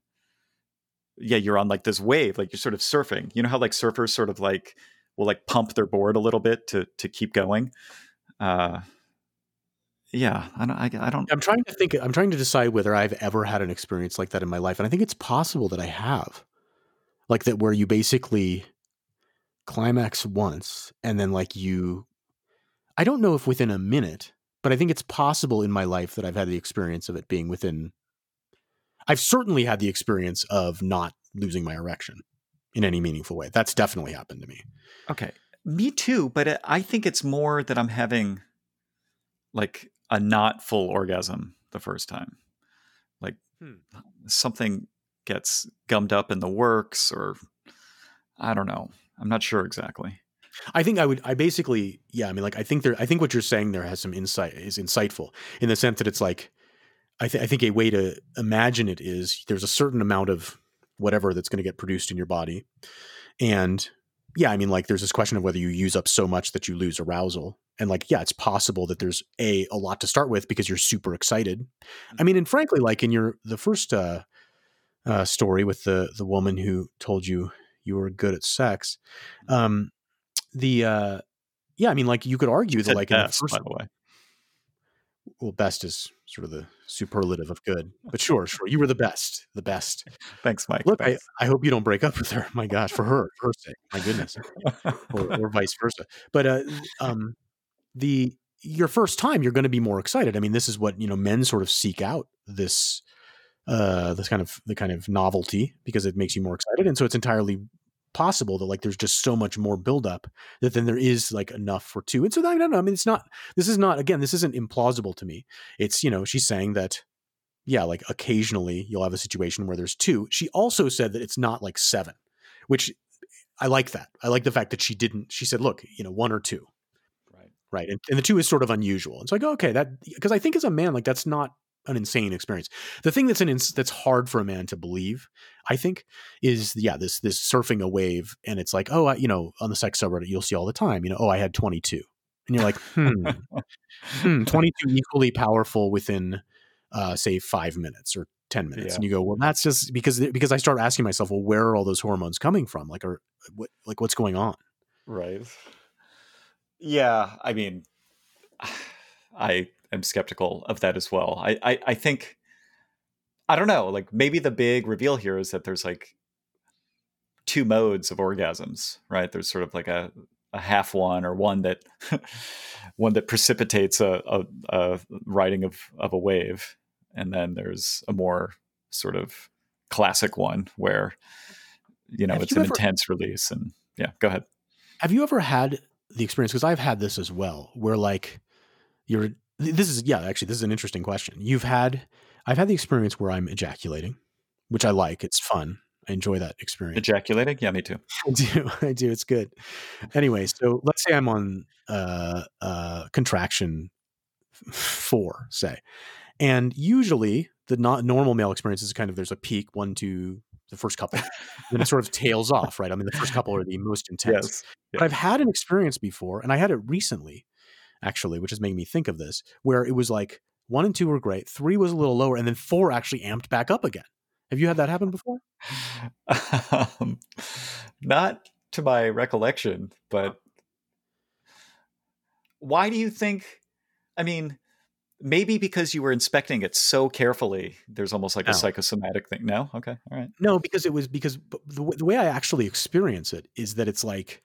yeah, you're on like this wave, like you're sort of surfing. You know how like surfers sort of like will like pump their board a little bit to to keep going. Uh, yeah, I don't. I, I don't. I'm trying to think. I'm trying to decide whether I've ever had an experience like that in my life, and I think it's possible that I have, like that, where you basically climax once, and then like you. I don't know if within a minute, but I think it's possible in my life that I've had the experience of it being within. I've certainly had the experience of not losing my erection in any meaningful way. That's definitely happened to me. Okay, me too. But I think it's more that I'm having like a not full orgasm the first time, like Hmm. something gets gummed up in the works, or I don't know. I'm not sure exactly. I think I would. I basically, yeah. I mean, like, I think there. I think what you're saying there has some insight. Is insightful in the sense that it's like, I, th- I think a way to imagine it is there's a certain amount of whatever that's going to get produced in your body, and yeah, I mean, like, there's this question of whether you use up so much that you lose arousal, and like, yeah, it's possible that there's a a lot to start with because you're super excited. I mean, and frankly, like in your the first uh, uh, story with the the woman who told you you were good at sex, um, the uh yeah i mean like you could argue that like in the best, first by the way. well best is sort of the superlative of good but sure sure you were the best the best Thanks, Mike. look I, Thanks. I hope you don't break up with her my gosh for her for her sake my goodness or, or vice versa but uh um the your first time you're going to be more excited i mean this is what you know men sort of seek out this uh this kind of the kind of novelty because it makes you more excited and so it's entirely possible that like there's just so much more buildup that then there is like enough for two. And so i don't know i mean it's not this is not again this isn't implausible to me. It's you know she's saying that yeah like occasionally you'll have a situation where there's two. She also said that it's not like seven which i like that. I like the fact that she didn't she said look you know one or two. Right. right and, and the two is sort of unusual. And it's like okay that because i think as a man like that's not an insane experience. The thing that's an ins- that's hard for a man to believe, I think, is yeah this this surfing a wave, and it's like oh I, you know on the sex subreddit you'll see all the time you know oh I had 22, and you're like hmm, hmm 22 equally powerful within uh, say five minutes or 10 minutes Yeah. and you go well that's just because because i start asking myself well where are all those hormones coming from like or what like what's going on Right. Yeah, I mean, I am skeptical of that as well. I, I, I think, I don't know, like maybe the big reveal here is that there's like two modes of orgasms, right? There's sort of like a, a half one or one that one that precipitates a, a, a riding of, of a wave. And then there's a more sort of classic one where, you know, Have it's you an ever- intense release. And yeah, go ahead. have you ever had the experience because i've had this as well where like you're this is yeah actually this is an interesting question you've had i've had the experience where i'm ejaculating which i like it's fun i enjoy that experience Ejaculating? Yeah, me too. I do. I do. It's good. Anyway, so let's say I'm on uh, uh, contraction four, say, and usually the not normal male experience is kind of there's a peak one, two, the first couple, then it sort of tails off, right? I mean, the first couple are the most intense. Yes. But I've had an experience before, and I had it recently, actually, which is making me think of this, where it was like one and two were great, three was a little lower, and then four actually amped back up again. Have you had that happen before? um, not to my recollection, but why do you think? I mean, maybe because you were inspecting it so carefully, there's almost like No. a psychosomatic thing. No, okay, all right. No, because it was because the, the way I actually experience it is that it's like,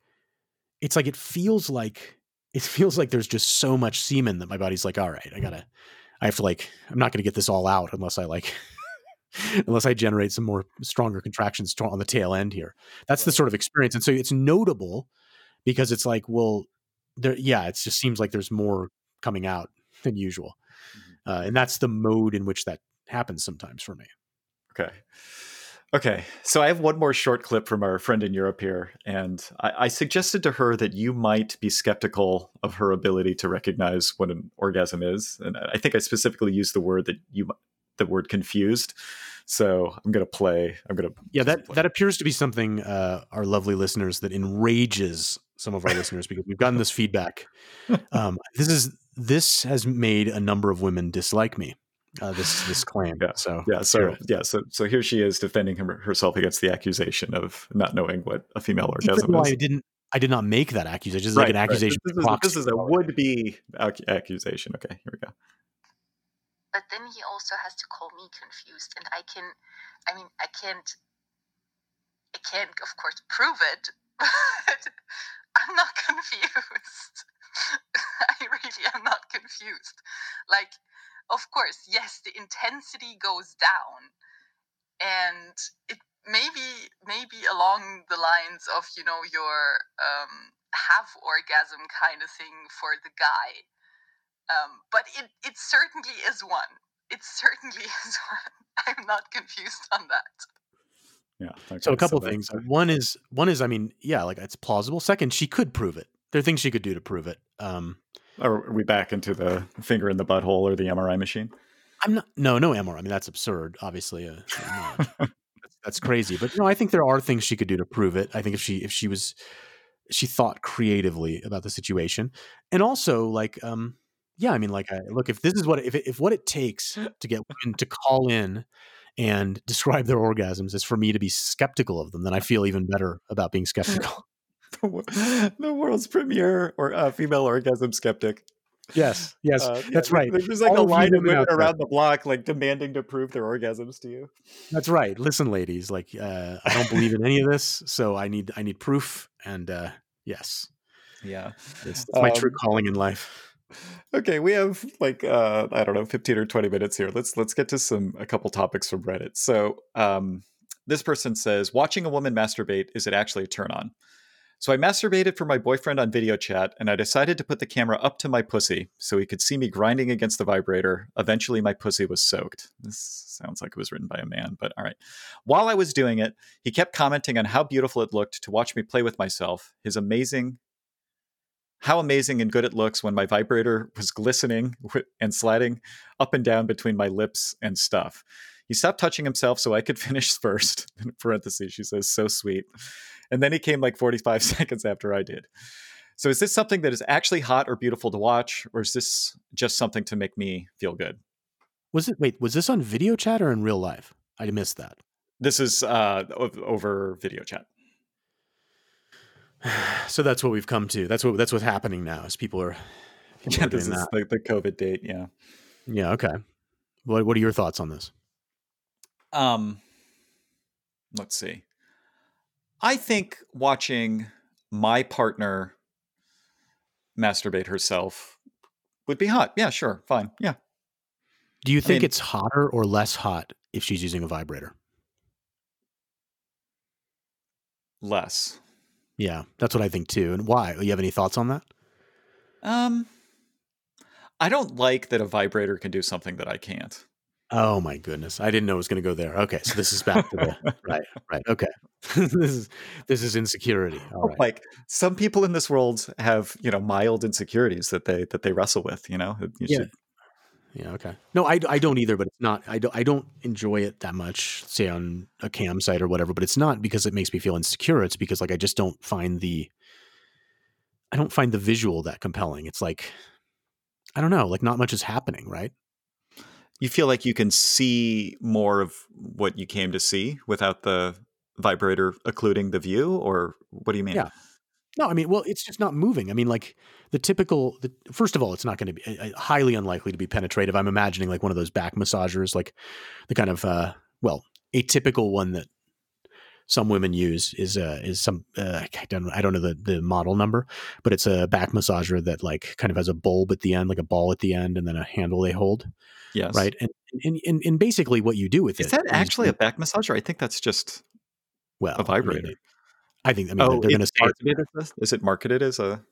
it's like it feels like it feels like there's just so much semen that my body's like, all right, I gotta, I have to like, I'm not gonna get this all out unless I like, unless I generate some more stronger contractions on the tail end here. That's the sort of experience, and so it's notable because it's like, well, there, yeah, it just seems like there's more coming out than usual, uh, and that's the mode in which that happens sometimes for me. Okay. Okay. So I have one more short clip from our friend in Europe here. And I, I suggested to her that you might be skeptical of her ability to recognize what an orgasm is. And I think I specifically used the word that you, the word confused. So I'm going to play. I'm going to. Yeah, that that appears to be something uh, our lovely listeners that enrages some of our listeners because we've gotten this feedback. Um, this is this has made a number of women dislike me. Uh, this this claim. Yeah, So Yeah. So, yeah. So, so here she is defending him, herself against the accusation of not knowing what a female even orgasm though is. I didn't I did not make that accusation. This is like an accusation. This, for is, this is a would be accusation. Okay. Here we go. but then he also has to call me confused and i can i mean i can't i can't of course prove it but i'm not confused i really am not confused like of course yes the intensity goes down and it maybe maybe along the lines of you know your um have orgasm kind of thing for the guy um, but it, it certainly is one. It certainly is one. I'm not confused on that. Yeah. Okay, So a couple that- things. One is one is I mean yeah like it's plausible. Second, she could prove it. There are things she could do to prove it. Um, Are we back into the finger in the butthole or the MRI machine? I'm not. No, no MR. I mean, that's absurd. Obviously, uh, that's, that's crazy. But no, I think there are things she could do to prove it. I think if she if she was she thought creatively about the situation, and also like um yeah, I mean like I, look if this is what if if what it takes to get women to call in and describe their orgasms is for me to be skeptical of them, then I feel even better about being skeptical. the the world's premiere or uh, female orgasm skeptic. yes, yes, Uh, yeah, that's right. There's like All a line of women women around the block, like demanding to prove their orgasms to you. That's right. Listen, ladies, like uh, I don't believe in any of this, so I need I need proof. And uh, yes, Yeah. it's, it's my true Um, calling in life. Okay, we have like uh, I don't know, fifteen or twenty minutes here. Let's let's get to some a couple topics from Reddit. So um, this person says, watching a woman masturbate is it actually a turn on? So I masturbated for my boyfriend on video chat, and I decided to put the camera up to my pussy so he could see me grinding against the vibrator. Eventually, my pussy was soaked. This sounds like it was written by a man, but all right. While I was doing it, he kept commenting on how beautiful it looked to watch me play with myself. His amazing how amazing and good it looks when my vibrator was glistening and sliding up and down between my lips and stuff. He stopped touching himself so I could finish first. In parentheses, she says, so sweet. And then he came like 45 seconds after I did. So is this something that is actually hot or beautiful to watch, or is this just something to make me feel good? Was it wait, was this on video chat or in real life? I missed that. This is uh, over video chat. so that's what we've come to. That's what that's what's happening now. Is people are, people yeah, are this is the, the, COVID date. Yeah, yeah. Okay. What What are your thoughts on this? Um, let's see. I think watching my partner masturbate herself would be hot. Yeah, sure, fine. Yeah. Do you think I mean, it's hotter or less hot if she's using a vibrator? Less. Yeah, that's what I think too. And why? You have any thoughts on that? Um, I don't like that a vibrator can do something that I can't. Oh my goodness! I didn't know it was going to go there. Okay, so this is back to the right, right. Okay, this is this is insecurity. All oh, right. Like some people in this world have you know mild insecurities that they that they wrestle with. You know, you yeah. Should, yeah. Okay. No, I, I don't either, but it's not. I don't. I don't enjoy it that much. Say on a cam site or whatever, but it's not because it makes me feel insecure. It's because like I just don't find the. I don't find the visual that compelling. It's like, I don't know. Like not much is happening, right? You feel like you can see more of what you came to see without the vibrator occluding the view, or what do you mean? Yeah. No, I mean, well, it's just not moving. I mean, like the typical. The, first of all, it's not going to be uh, highly unlikely to be penetrative. I'm imagining like one of those back massagers, like the kind of uh, well, a typical one that some women use is uh, is some uh, I don't I don't know the the model number, but it's a back massager that like kind of has a bulb at the end, like a ball at the end, and then a handle they hold. Yes. Right. And and and, and basically, what you do with is it that actually a back massager? I think that's just well a vibrator. I mean, I think. I mean, oh, they're going to start. Is it marketed as a?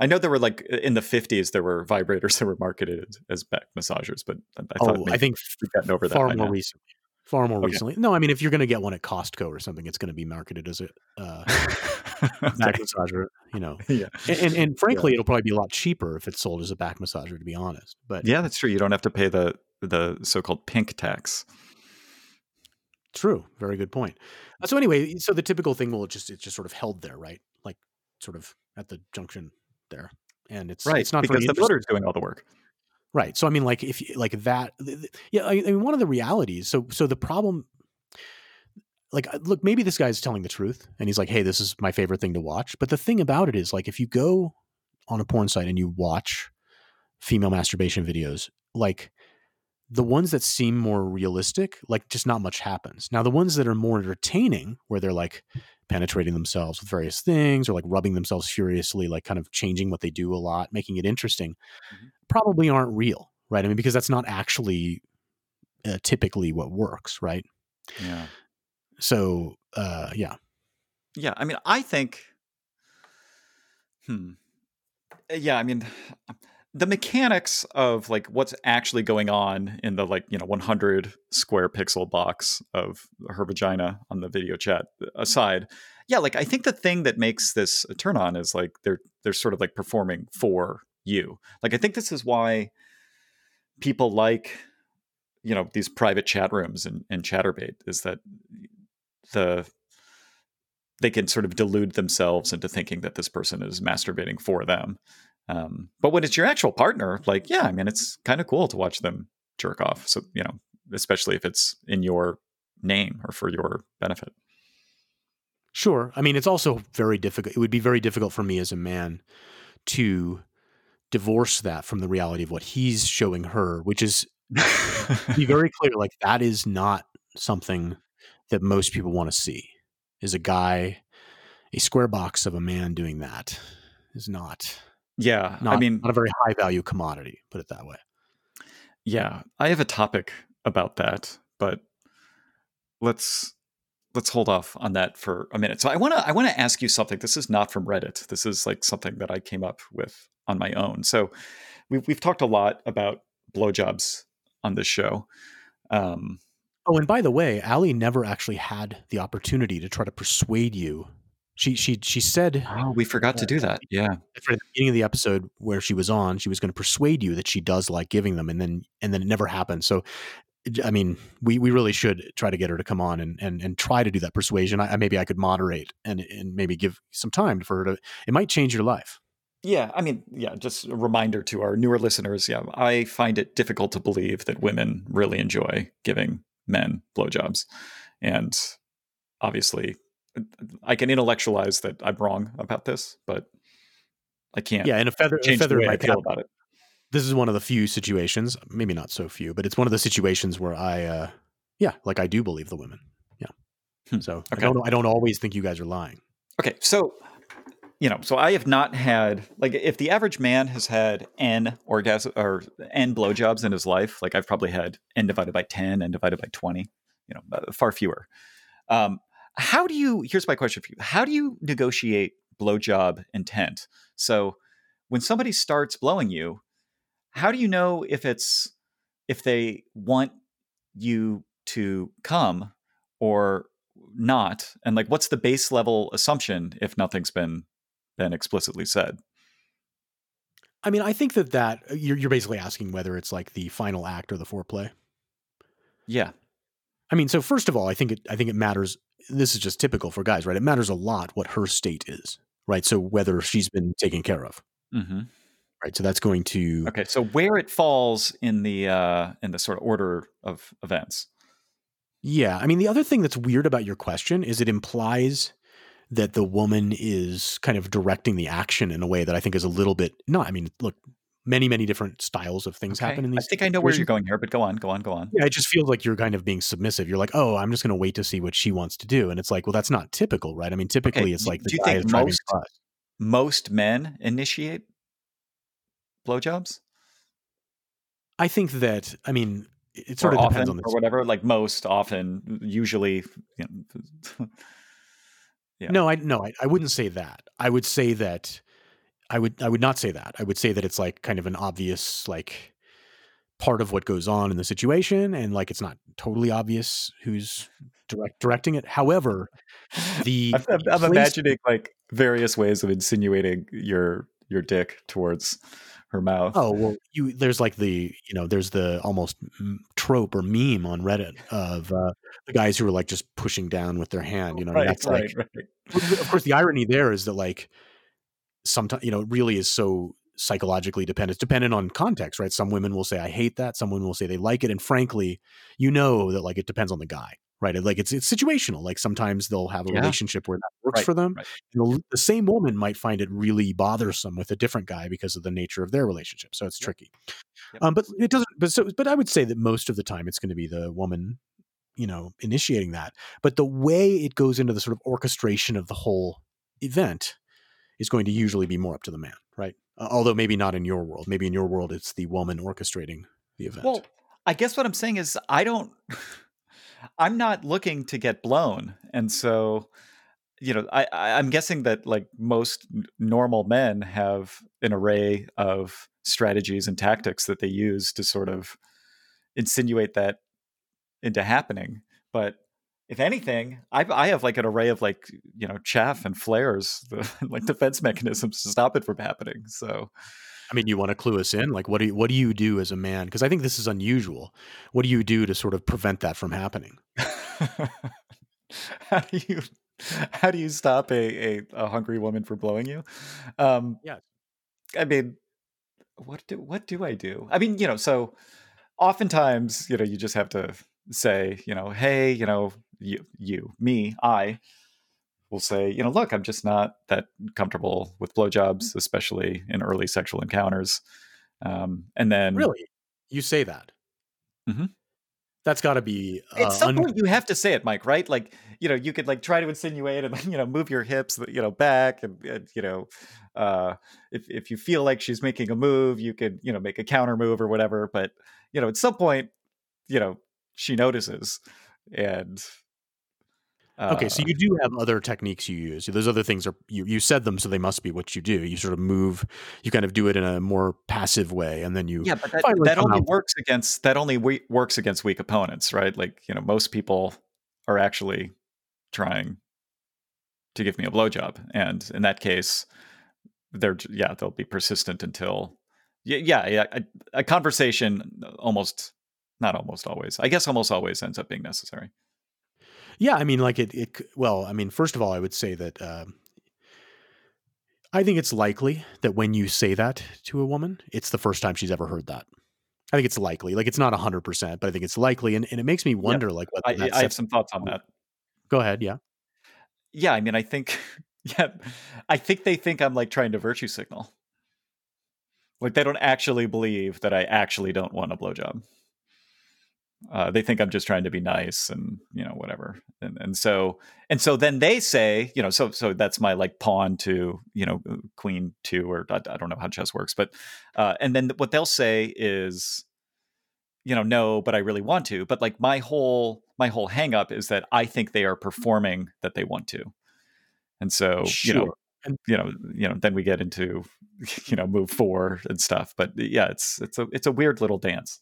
I know there were like in the fifties there were vibrators that were marketed as back massagers, but I thought oh, I think we've gotten over that far more recently. Far more okay. recently. No, I mean if you're going to get one at Costco or something, it's going to be marketed as a uh, back massager. You know, yeah. And and, and frankly, yeah. it'll probably be a lot cheaper if it's sold as a back massager. To be honest, but yeah, that's true. You don't have to pay the the so-called pink tax. True. Very good point. Uh, so anyway, so the typical thing will just it's just sort of held there, right? Like sort of at the junction there, and it's right. It's not because the motor is doing all the work. Right. So I mean, like if like that, yeah. I mean, one of the realities. So so the problem, like, uh, look, maybe this guy's telling the truth, and he's like, hey, this is my favorite thing to watch. But the thing about it is, like, if you go on a porn site and you watch female masturbation videos, like the ones that seem more realistic, like just not much happens. Now, the ones that are more entertaining, where they're like penetrating themselves with various things or like rubbing themselves furiously, like kind of changing what they do a lot, making it interesting, mm-hmm. probably aren't real, right? I mean, because that's not actually uh, typically what works, right? Yeah. So, uh, yeah. Yeah. I mean, I think, hmm. Yeah. I mean, the mechanics of like what's actually going on in the like you know 100 square pixel box of her vagina on the video chat uh, aside yeah like i think the thing that makes this turn on is like they're they're sort of like performing for you. Like i think this is why people like you know these private chat rooms and, and chaturbate is that the they can sort of delude themselves into thinking that this person is masturbating for them um, but when it's your actual partner, like, yeah, I mean, it's kind of cool to watch them jerk off. So, you know, especially if it's in your name or for your benefit. Sure. I mean, it's also very difficult. It would be very difficult for me as a man to divorce that from the reality of what he's showing her, which is be very clear. Like that is not something that most people want to see. Is a guy, a square box of a man doing that is not yeah, not, I mean, not a very high value commodity. Put it that way. Yeah, I have a topic about that, but let's let's hold off on that for a minute. So I want to I want to ask you something. This is not from Reddit. This is like something that I came up with on my own. So we've we've talked a lot about blowjobs on this show. Um, oh, and by the way, Ali never actually had the opportunity to try to persuade you She she she said Oh, we forgot to do that. Yeah. at the beginning of the episode where she was on, she was going to persuade you that she does like giving them, and then and then it never happened. So, I mean, we we really should try to get her to come on and and and try to do that persuasion. I, maybe I could moderate and and maybe give some time for her to. It might change your life. Yeah, I mean, yeah, just a reminder to our newer listeners. Yeah, I find it difficult to believe that women really enjoy giving men blowjobs. And obviously, I can intellectualize that I'm wrong about this, but I can't. Yeah, and a feather, a feather the in my cap. about it. This is one of the few situations, maybe not so few, but it's one of the situations where I, uh, yeah, like I do believe the women. Yeah. Hmm, So I don't, I don't always think you guys are lying. Okay, so you know, so I have not had like if the average man has had n orgasm or n blowjobs in his life, like I've probably had n divided by ten, n divided by twenty, you know, uh, far fewer. Um, how do you? Here's my question for you: How do you negotiate blowjob intent? So when somebody starts blowing you, how do you know if it's if they want you to come or not and like what's the base level assumption if nothing's been been explicitly said I mean, I think that that uh, you're, you're basically asking whether it's like the final act or the foreplay. yeah I mean, so first of all, I think it, I think it matters. This is just typical for guys, right? It matters a lot what her state is, right? So whether she's been taken care of, hmm right? So that's going to, okay so where it falls in the uh in the sort of order of events yeah. I mean, the other thing that's weird about your question is it implies that the woman is kind of directing the action in a way that I think is a little bit not. I mean, look, many many different styles of things Okay, happen in these. i think i know where you're going here but go on go on go on Yeah, it just feels like you're kind of being submissive. You're like, oh, I'm just going to wait to see what she wants to do, and it's like, well, that's not typical, right? I mean, typically it's do- like the do you guy think is driving most- the most men initiate blowjobs I think that I mean it sort or of depends on the or whatever like most often usually you know, yeah. No, I no, I, I wouldn't say that. I would say that I would I would not say that. I would say that it's like kind of an obvious like part of what goes on in the situation and like it's not totally obvious who's direct directing it. However, the I'm, I'm- place- imagining like various ways of insinuating your your dick towards her mouth. Oh well, you there's like the you know there's the almost trope or meme on Reddit of uh, the guys who are like just pushing down with their hand. You know, right, that's right, like right. of course the irony there is that like sometimes you know it really is so psychologically dependent it's dependent on context right some women will say i hate that some women will say they like it and frankly you know that like it depends on the guy right like it's it's situational like sometimes they'll have a Yeah. relationship where that works Right, for them right. and the, the same woman might find it really bothersome with a different guy because of the nature of their relationship so it's Yep. tricky Yep. um but it doesn't but so but i would say that most of the time it's going to be the woman you know initiating that but the way it goes into the sort of orchestration of the whole event is going to usually be more up to the man right uh, although maybe not in your world maybe in your world it's the woman orchestrating the event Well, I guess what I'm saying is I don't I'm not looking to get blown. And so you know, I, I'm guessing that like most normal men have an array of strategies and tactics that they use to sort of insinuate that into happening. But if anything, I I have like an array of like you know chaff and flares, the, like defense mechanisms to stop it from happening. So i mean you want to clue us in like what do you what do you do as a man because i think this is unusual what do you do to sort of prevent that from happening how do you how do you stop a, a, a hungry woman from blowing you? Um, Yeah. I mean, what do what do I do? I mean, you know, so oftentimes, you know, you just have to say, you know, hey, you know, you you me I will say, you know, look, I'm just not that comfortable with blowjobs, especially in early sexual encounters. Um, and then really you say that Mhm. that's got to be uh, at some un- point you have to say it mike right like you know you could like try to insinuate and you know move your hips you know back and, and you know uh if, if you feel like she's making a move you could you know make a counter move or whatever but you know at some point you know she notices and uh, Okay, so you do have other techniques you use. Those other things are you you said them, so they must be what you do. You sort of move, you kind of do it in a more passive way, and then you yeah but that, that only out- works against that only we- works against weak opponents right like you know most people are actually trying to give me a blowjob, and in that case, they're yeah they'll be persistent until yeah yeah, yeah a, a conversation almost not almost always I guess almost always ends up being necessary. Yeah, I mean, like it. It well, I mean, first of all, I would say that uh, I think it's likely that when you say that to a woman, it's the first time she's ever heard that. I think it's likely. Like it's not hundred percent, but I think it's likely, and, and it makes me wonder, yeah. like, I, I have some thoughts on that. Go ahead. Yeah. Yeah, I mean, I think, yeah, I think they think I'm like trying to virtue signal. Like they don't actually believe that I actually don't want a blowjob. Uh, they think I'm just trying to be nice and you know whatever, and and so and so then they say you know so so that's my like pawn to you know queen two or I, I don't know how chess works, but uh, and then what they'll say is you know no, but I really want to. But like my whole my whole hangup is that I think they are performing that they want to, and so sure. you know you know you know then we get into you know move four and stuff. But yeah it's it's a it's a weird little dance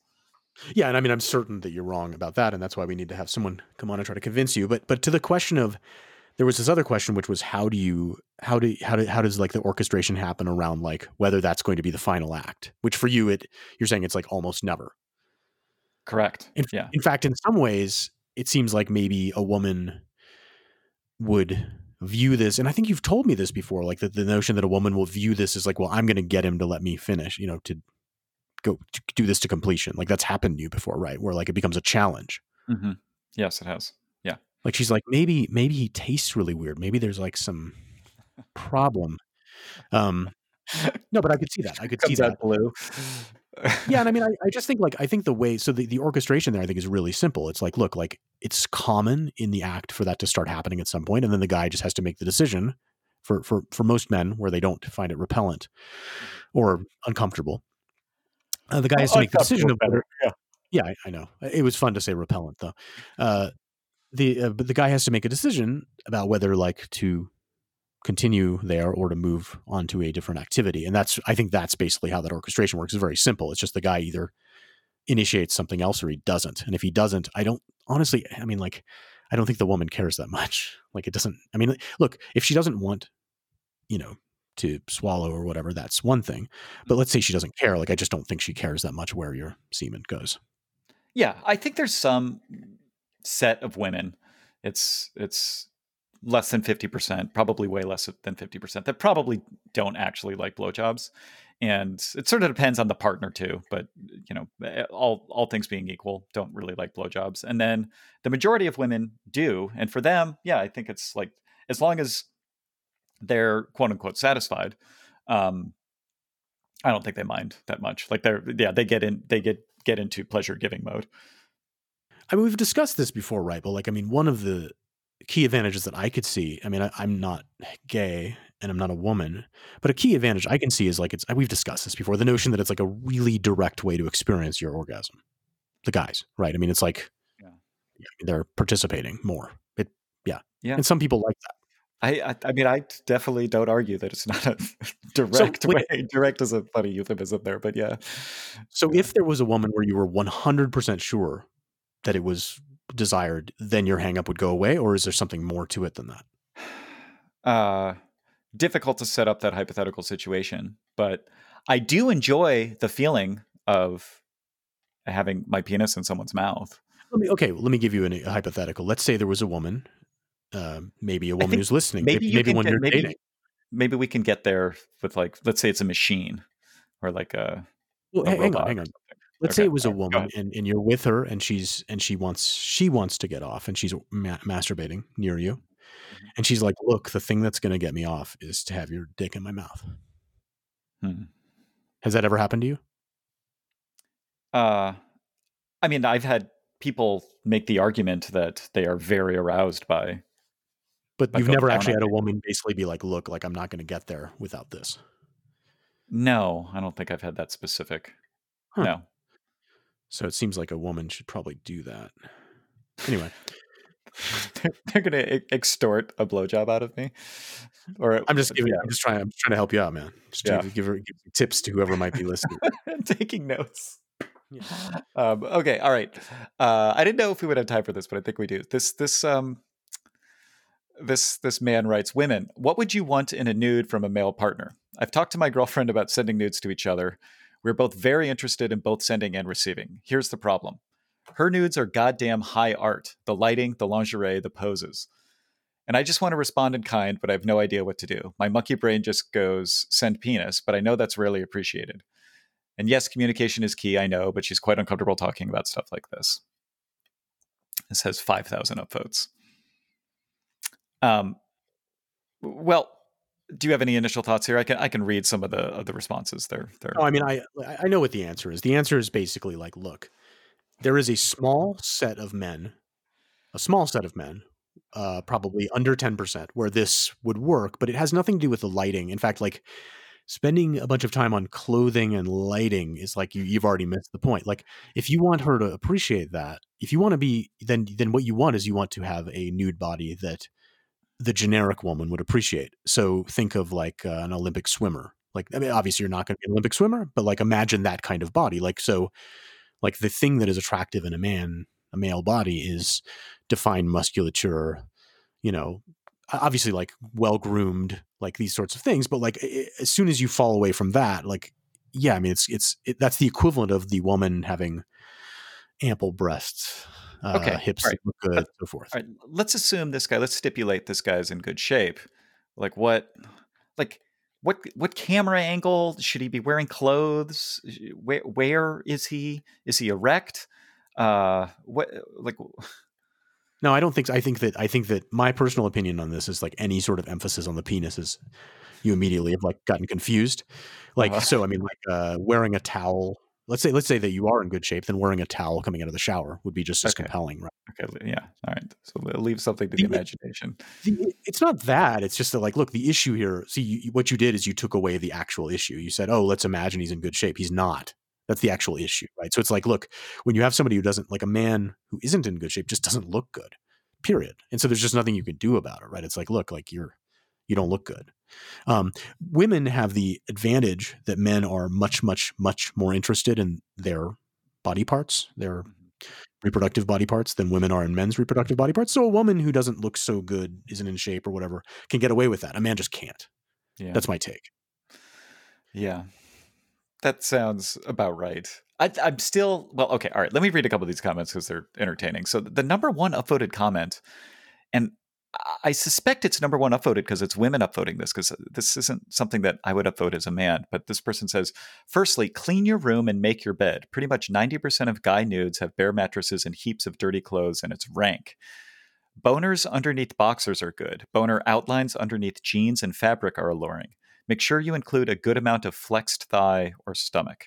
yeah, and I mean, I'm certain that you're wrong about that, and that's why we need to have someone come on and try to convince you. But but to the question of, there was this other question, which was how do you how do how do how does like the orchestration happen around like whether that's going to be the final act? Which for you, it you're saying it's like almost never. Correct. In, yeah. In fact, in some ways, it seems like maybe a woman would view this, and I think you've told me this before, like the, the notion that a woman will view this as like, well, I'm going to get him to let me finish, you know, to go do this to completion. Like that's happened to you before, right? Where like it becomes a challenge. Mm-hmm. Yes, it has. Yeah. Like she's like, maybe, maybe he tastes really weird. Maybe there's like some problem. Um, no, but I could see that. I could see that blue. yeah, and I mean, I, I, just think like I think the way so the, the orchestration there I think is really simple. It's like, look, like it's common in the act for that to start happening at some point, and then the guy just has to make the decision for for for most men where they don't find it repellent or uncomfortable. Uh, the guy has to make the decision of whether. Yeah, yeah, I, I, know. It was fun to say repellent though. Uh, the uh, but the guy has to make a decision about whether like to continue there or to move on to a different activity, and that's I think that's basically how that orchestration works. It's very simple. It's just the guy either initiates something else or he doesn't, and if he doesn't, I don't honestly. I mean, like, I don't think the woman cares that much. Like, it doesn't. I mean, look, if she doesn't want, you know, to swallow or whatever, that's one thing. But let's say she doesn't care. Like, I just don't think she cares that much where your semen goes. Yeah, I think there's some set of women. It's it's less than 50%, probably way less than 50%, that probably don't actually like blowjobs. And it sort of depends on the partner too, but you know, eh, all all things being equal, don't really like blowjobs. And then the majority of women do, and for them, yeah, I think it's like as long as they're quote unquote satisfied, um, I don't think they mind that much. Like they're yeah, they get in they get get into pleasure giving mode. I mean, we've discussed this before, right? But like, I mean, one of the key advantages that I could see. I mean, I, am not gay and I'm not a woman, but a key advantage I can see is like it's. We've discussed this before. The notion that it's like a really direct way to experience your orgasm. The guys, right? I mean, it's like yeah. they're participating more. It, yeah, yeah. And some people like that. I, I, I mean, I definitely don't argue that it's not a direct so, way. Direct is a funny euphemism there, but yeah. So, if there was a woman where you were 100% sure that it was desired, then your hangup would go away, or is there something more to it than that? Uh, difficult to set up that hypothetical situation, but I do enjoy the feeling of having my penis in someone's mouth. Let me, okay, let me give you an, a hypothetical. Let's say there was a woman uh, maybe a woman who's listening. Maybe, maybe, maybe when get, you're maybe, dating. Maybe we can get there with like, let's say it's a machine or like a. Well, a hang on, hang on. Let's okay. say it was a woman and, and you're with her and she's and she wants she wants to get off and she's ma- masturbating near you, mm-hmm. and she's like, "Look, the thing that's going to get me off is to have your dick in my mouth." Hmm. Has that ever happened to you? Uh, I mean, I've had people make the argument that they are very aroused by but you've never actually had a woman basically be like, "Look, like I'm not going to get there without this." No, I don't think I've had that specific. Huh. No. So it seems like a woman should probably do that. Anyway, they're, they're going to extort a blowjob out of me. Or I'm just giving. Yeah. I'm just trying. I'm just trying to help you out, man. Just yeah. give her give tips to whoever might be listening. taking notes. Yeah. Um, okay. All right. Uh, I didn't know if we would have time for this, but I think we do. This this um this this man writes women what would you want in a nude from a male partner? I've talked to my girlfriend about sending nudes to each other. We're both very interested in both sending and receiving. Here's the problem. Her nudes are goddamn high art. The lighting the lingerie the poses. And i just want to respond in kind but i have no idea what to do. My monkey brain just goes send penis but i know that's rarely appreciated. And yes communication is key i know but she's quite uncomfortable talking about stuff like this. This has 5000 upvotes um, well, do you have any initial thoughts here? I can I can read some of the of the responses there. There. I mean I I know what the answer is. The answer is basically like, look, there is a small set of men, a small set of men, uh, probably under ten percent, where this would work, but it has nothing to do with the lighting. In fact, like spending a bunch of time on clothing and lighting is like you, you've already missed the point. Like if you want her to appreciate that, if you want to be, then then what you want is you want to have a nude body that the generic woman would appreciate. So think of like uh, an Olympic swimmer. Like I mean, obviously you're not going to be an Olympic swimmer, but like imagine that kind of body. Like so, like the thing that is attractive in a man, a male body, is defined musculature. You know, obviously like well groomed, like these sorts of things. But like as soon as you fall away from that, like yeah, I mean it's it's it, that's the equivalent of the woman having ample breasts uh, okay. hips right. look good, so forth. All right. Let's assume this guy. Let's stipulate this guy's in good shape. Like what? Like what? What camera angle should he be wearing? Clothes? Where? Where is he? Is he erect? Uh, what? Like. No, I don't think so. I think that I think that my personal opinion on this is like any sort of emphasis on the penis is you immediately have like gotten confused. Like uh-huh. so I mean like uh wearing a towel let's say let's say that you are in good shape, then wearing a towel coming out of the shower would be just as okay. compelling, right? Okay, yeah, all right. So leave something to the, the imagination. The, it's not that; it's just that, like, look, the issue here. See, you, what you did is you took away the actual issue. You said, "Oh, let's imagine he's in good shape." He's not. That's the actual issue, right? So it's like, look, when you have somebody who doesn't, like a man who isn't in good shape, just doesn't look good, period. And so there's just nothing you can do about it, right? It's like, look, like you're you don't look good. Um, women have the advantage that men are much, much, much more interested in their body parts, their mm-hmm. reproductive body parts, than women are in men's reproductive body parts. So a woman who doesn't look so good, isn't in shape or whatever, can get away with that. A man just can't. Yeah. That's my take. Yeah. That sounds about right. I, am still well. Okay, all right. Let me read a couple of these comments because they're entertaining. So the number one upvoted comment, and I suspect it's number one upvoted because it's women upvoting this because uh, this isn't something that I would upvote as a man. But this person says, firstly, clean your room and make your bed. Pretty much 90% of guy nudes have bare mattresses and heaps of dirty clothes, and it's rank. Boners underneath boxers are good. Boner outlines underneath jeans and fabric are alluring. Make sure you include a good amount of flexed thigh or stomach.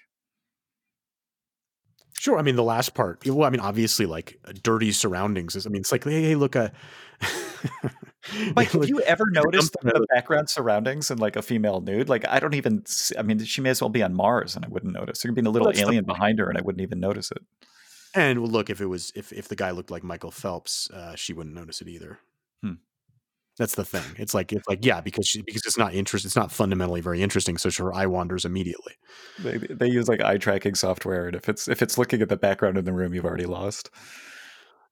Sure. I mean, the last part. Well, I mean, obviously, like dirty surroundings is. I mean, it's like, hey, hey look, uh, Mike, have you ever noticed the background surroundings in like a female nude? Like, I don't even. See, I mean, she may as well be on Mars, and I wouldn't notice. There could be a little well, alien behind her, and I wouldn't even notice it. And look, if it was if if the guy looked like Michael Phelps, uh, she wouldn't notice it either. That's the thing. It's like it's like yeah, because she because it's not interest. It's not fundamentally very interesting. So her eye wanders immediately. They they use like eye tracking software, and if it's if it's looking at the background in the room, you've already lost.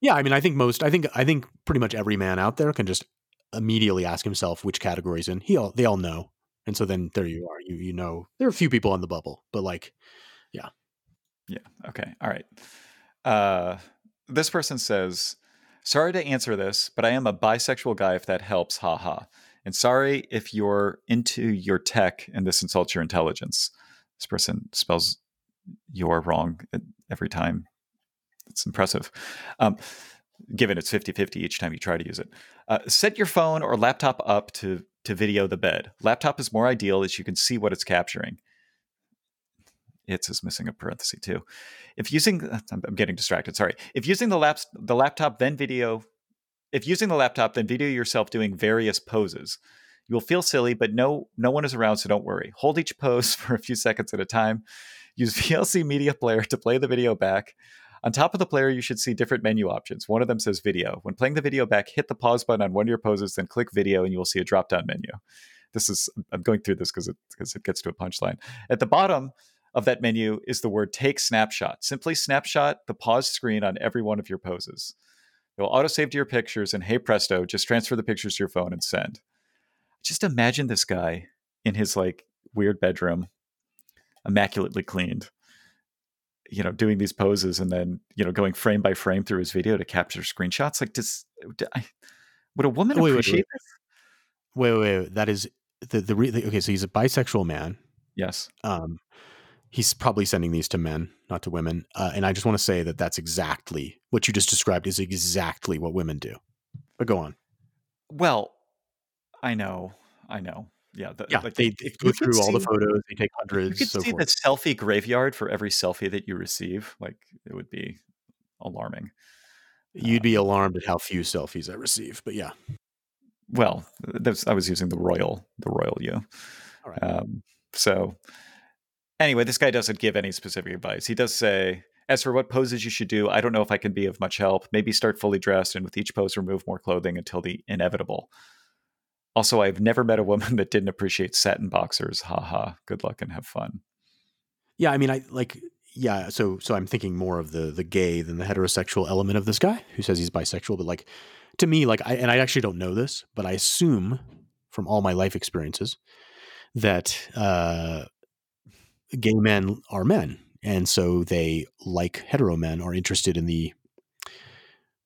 Yeah, I mean, I think most. I think I think pretty much every man out there can just immediately ask himself which categories in. He all they all know, and so then there you are. You you know there are a few people on the bubble, but like, yeah, yeah. Okay, all right. Uh, this person says Sorry to answer this, but I am a bisexual guy if that helps, haha. And sorry if you're into your tech and this insults your intelligence. This person spells your wrong every time. It's impressive. Um, given it's 50 50 each time you try to use it. Uh, set your phone or laptop up to, to video the bed. Laptop is more ideal as you can see what it's capturing it's is missing a parenthesis too. If using, I'm getting distracted. Sorry. If using the laps, the laptop, then video. If using the laptop, then video yourself doing various poses. You will feel silly, but no, no one is around, so don't worry. Hold each pose for a few seconds at a time. Use VLC Media Player to play the video back. On top of the player, you should see different menu options. One of them says video. When playing the video back, hit the pause button on one of your poses, then click video, and you will see a drop down menu. This is, I'm going through this because it, because it gets to a punchline. At the bottom, of that menu is the word take snapshot. Simply snapshot the pause screen on every one of your poses. It will autosave to your pictures, and hey presto, just transfer the pictures to your phone and send. Just imagine this guy in his like weird bedroom, immaculately cleaned, you know, doing these poses and then, you know, going frame by frame through his video to capture screenshots. Like, does, would a woman wait, appreciate wait, wait. this? Wait, wait, wait, that is the, the, the, okay. So he's a bisexual man. Yes. Um, he's probably sending these to men, not to women. Uh, and I just want to say that that's exactly what you just described is exactly what women do. But go on. Well, I know, I know. Yeah, the, yeah. Like they, they go through all see, the photos. They take hundreds. You could so see forth. the selfie graveyard for every selfie that you receive. Like it would be alarming. You'd be um, alarmed at how few selfies I receive, but yeah. Well, I was using the royal, the royal you. All right. Um, so anyway, this guy doesn't give any specific advice. He does say, as for what poses you should do, I don't know if I can be of much help. Maybe start fully dressed and with each pose remove more clothing until the inevitable. Also, I've never met a woman that didn't appreciate satin boxers. Ha ha. Good luck and have fun. Yeah, I mean, I like yeah, so so I'm thinking more of the the gay than the heterosexual element of this guy who says he's bisexual, but like to me, like I and I actually don't know this, but I assume from all my life experiences that uh, gay men are men, and so they, like hetero men, are interested in the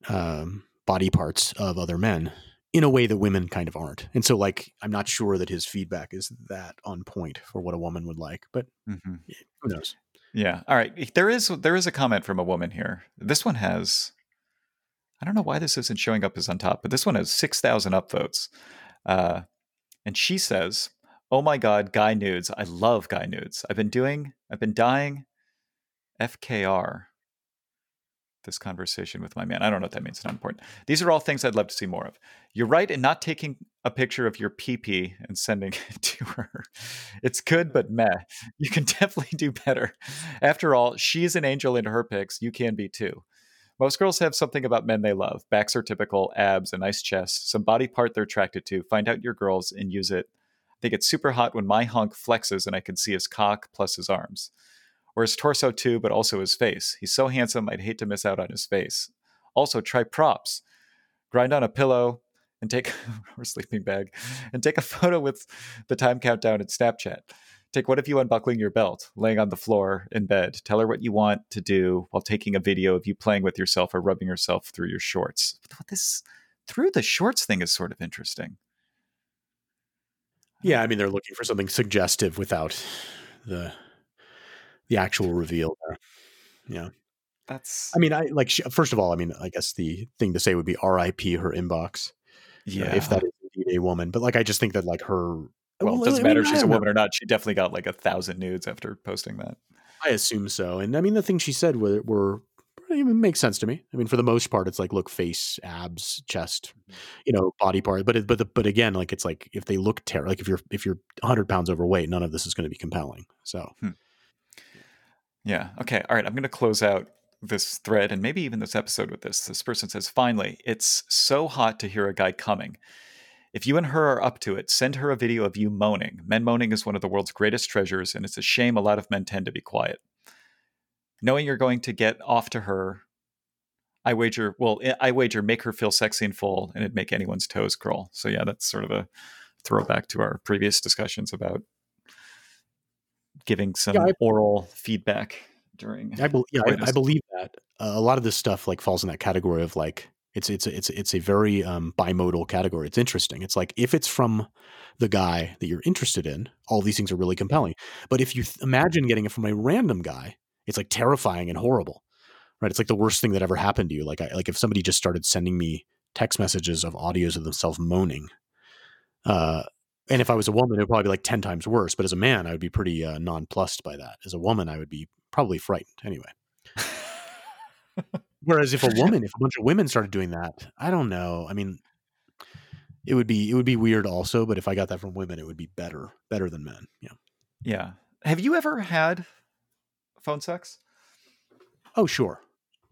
um, body parts of other men in a way that women kind of aren't. And so, like, I'm not sure that his feedback is that on point for what a woman would like, but mm-hmm. who knows? Yeah. All right. There is there is a comment from a woman here. This one has I don't know why this isn't showing up as on top, but this one has six thousand upvotes. Uh, and she says, "Oh my god, guy nudes! I love guy nudes. I've been doing, I've been dying. FKR this conversation with my man. I don't know what that means. It's not important. These are all things I'd love to see more of. You're right in not taking a picture of your PP and sending it to her. It's good, but meh. You can definitely do better. After all, she's an angel in her pics. You can be too. Most girls have something about men they love. Backs are typical, abs, a nice chest, some body part they're attracted to. Find out your girls and use it. I get super hot when my hunk flexes and I can see his cock plus his arms or his torso too, but also his face. He's so handsome, I'd hate to miss out on his face. Also, try props. Grind on a pillow and take or sleeping bag and take a photo with the time countdown in Snapchat. Take one of you unbuckling your belt, laying on the floor in bed. Tell her what you want to do while taking a video of you playing with yourself or rubbing yourself through your shorts. This through the shorts thing is sort of interesting. Yeah, I mean they're looking for something suggestive without the the actual reveal there. Yeah. That's. I mean, I like. First of all, I mean, I guess the thing to say would be R.I.P. her inbox. Uh, yeah. if that is indeed a woman, but like, I just think that like her. Well, it doesn't I matter mean, if she's a woman or not. She definitely got like a thousand nudes after posting that. I assume so, and I mean, the things she said were were even makes sense to me. I mean, for the most part, it's like look, face, abs, chest, you know, body part. But it, but the, but again, like it's like if they look terrible, like if you're if you're 100 pounds overweight, none of this is going to be compelling. So. Hmm. Yeah. Okay. All right. I'm going to close out this thread and maybe even this episode with this. This person says, finally, it's so hot to hear a guy coming. If you and her are up to it, send her a video of you moaning. Men moaning is one of the world's greatest treasures, and it's a shame a lot of men tend to be quiet. Knowing you're going to get off to her, I wager, well, I wager make her feel sexy and full, and it'd make anyone's toes curl. So, yeah, that's sort of a throwback to our previous discussions about giving some yeah, I, oral feedback during. I be, yeah, I, I, believe that uh, a lot of this stuff like falls in that category of like it's it's it's it's a very um, bimodal category. It's interesting. It's like if it's from the guy that you're interested in, all these things are really compelling. But if you th- imagine getting it from a random guy, it's like terrifying and horrible, right? It's like the worst thing that ever happened to you. Like I, like if somebody just started sending me text messages of audios of themselves moaning, uh, and if I was a woman, it would probably be like 10 times worse. But as a man, I would be pretty uh, nonplussed by that. As a woman, I would be probably frightened anyway. Whereas if a woman, if a bunch of women started doing that, I don't know. I mean, it would be it would be weird also. But if I got that from women, it would be better, better than men. Yeah. Yeah. Have you ever had phone sex? Oh, sure.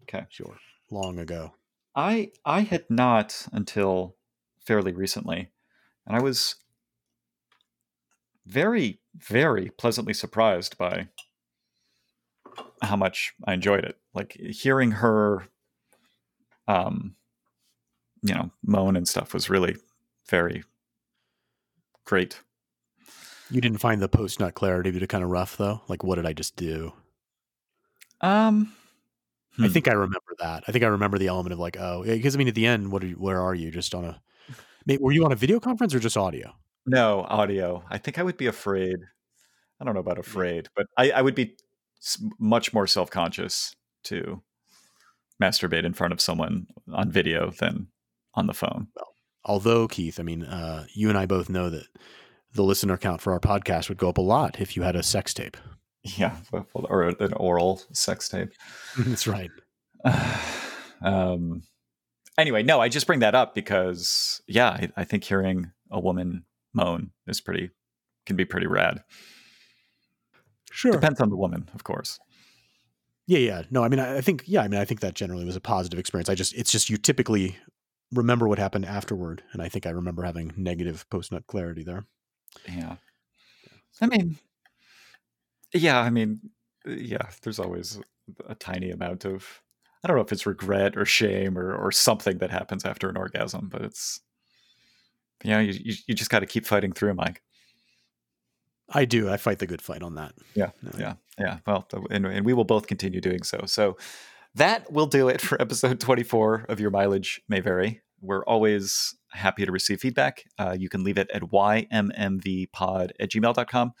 Okay. Sure. Long ago. I I had not until fairly recently. And I was very, very pleasantly surprised by how much I enjoyed it. Like hearing her, um, you know, moan and stuff was really very great. You didn't find the post nut clarity to kind of rough though. Like, what did I just do? Um, I hmm. think I remember that. I think I remember the element of like, oh, because I mean, at the end, what are you, where are you? Just on a, were you on a video conference or just audio? No, audio. I think I would be afraid. I don't know about afraid, but I, I would be much more self conscious to masturbate in front of someone on video than on the phone. Well, although Keith, I mean, uh, you and I both know that the listener count for our podcast would go up a lot if you had a sex tape. Yeah, or an oral sex tape. That's right. um, anyway, no, I just bring that up because, yeah, I, I think hearing a woman moan is pretty can be pretty rad. Sure, depends on the woman, of course. Yeah, yeah. No, I mean, I, I think, yeah, I mean, I think that generally was a positive experience. I just, it's just you typically remember what happened afterward, and I think I remember having negative post nut clarity there. Yeah, I mean, yeah, I mean, yeah. There's always a tiny amount of I don't know if it's regret or shame or or something that happens after an orgasm, but it's you know you you, you just got to keep fighting through, Mike. I do. I fight the good fight on that. Yeah, yeah, yeah. Well, and, and we will both continue doing so. So that will do it for episode 24 of Your Mileage May Vary. We're always happy to receive feedback. Uh, you can leave it at ymmvpod at gmail.com.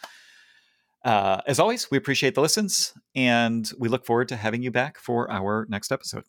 Uh, as always, we appreciate the listens and we look forward to having you back for our next episode.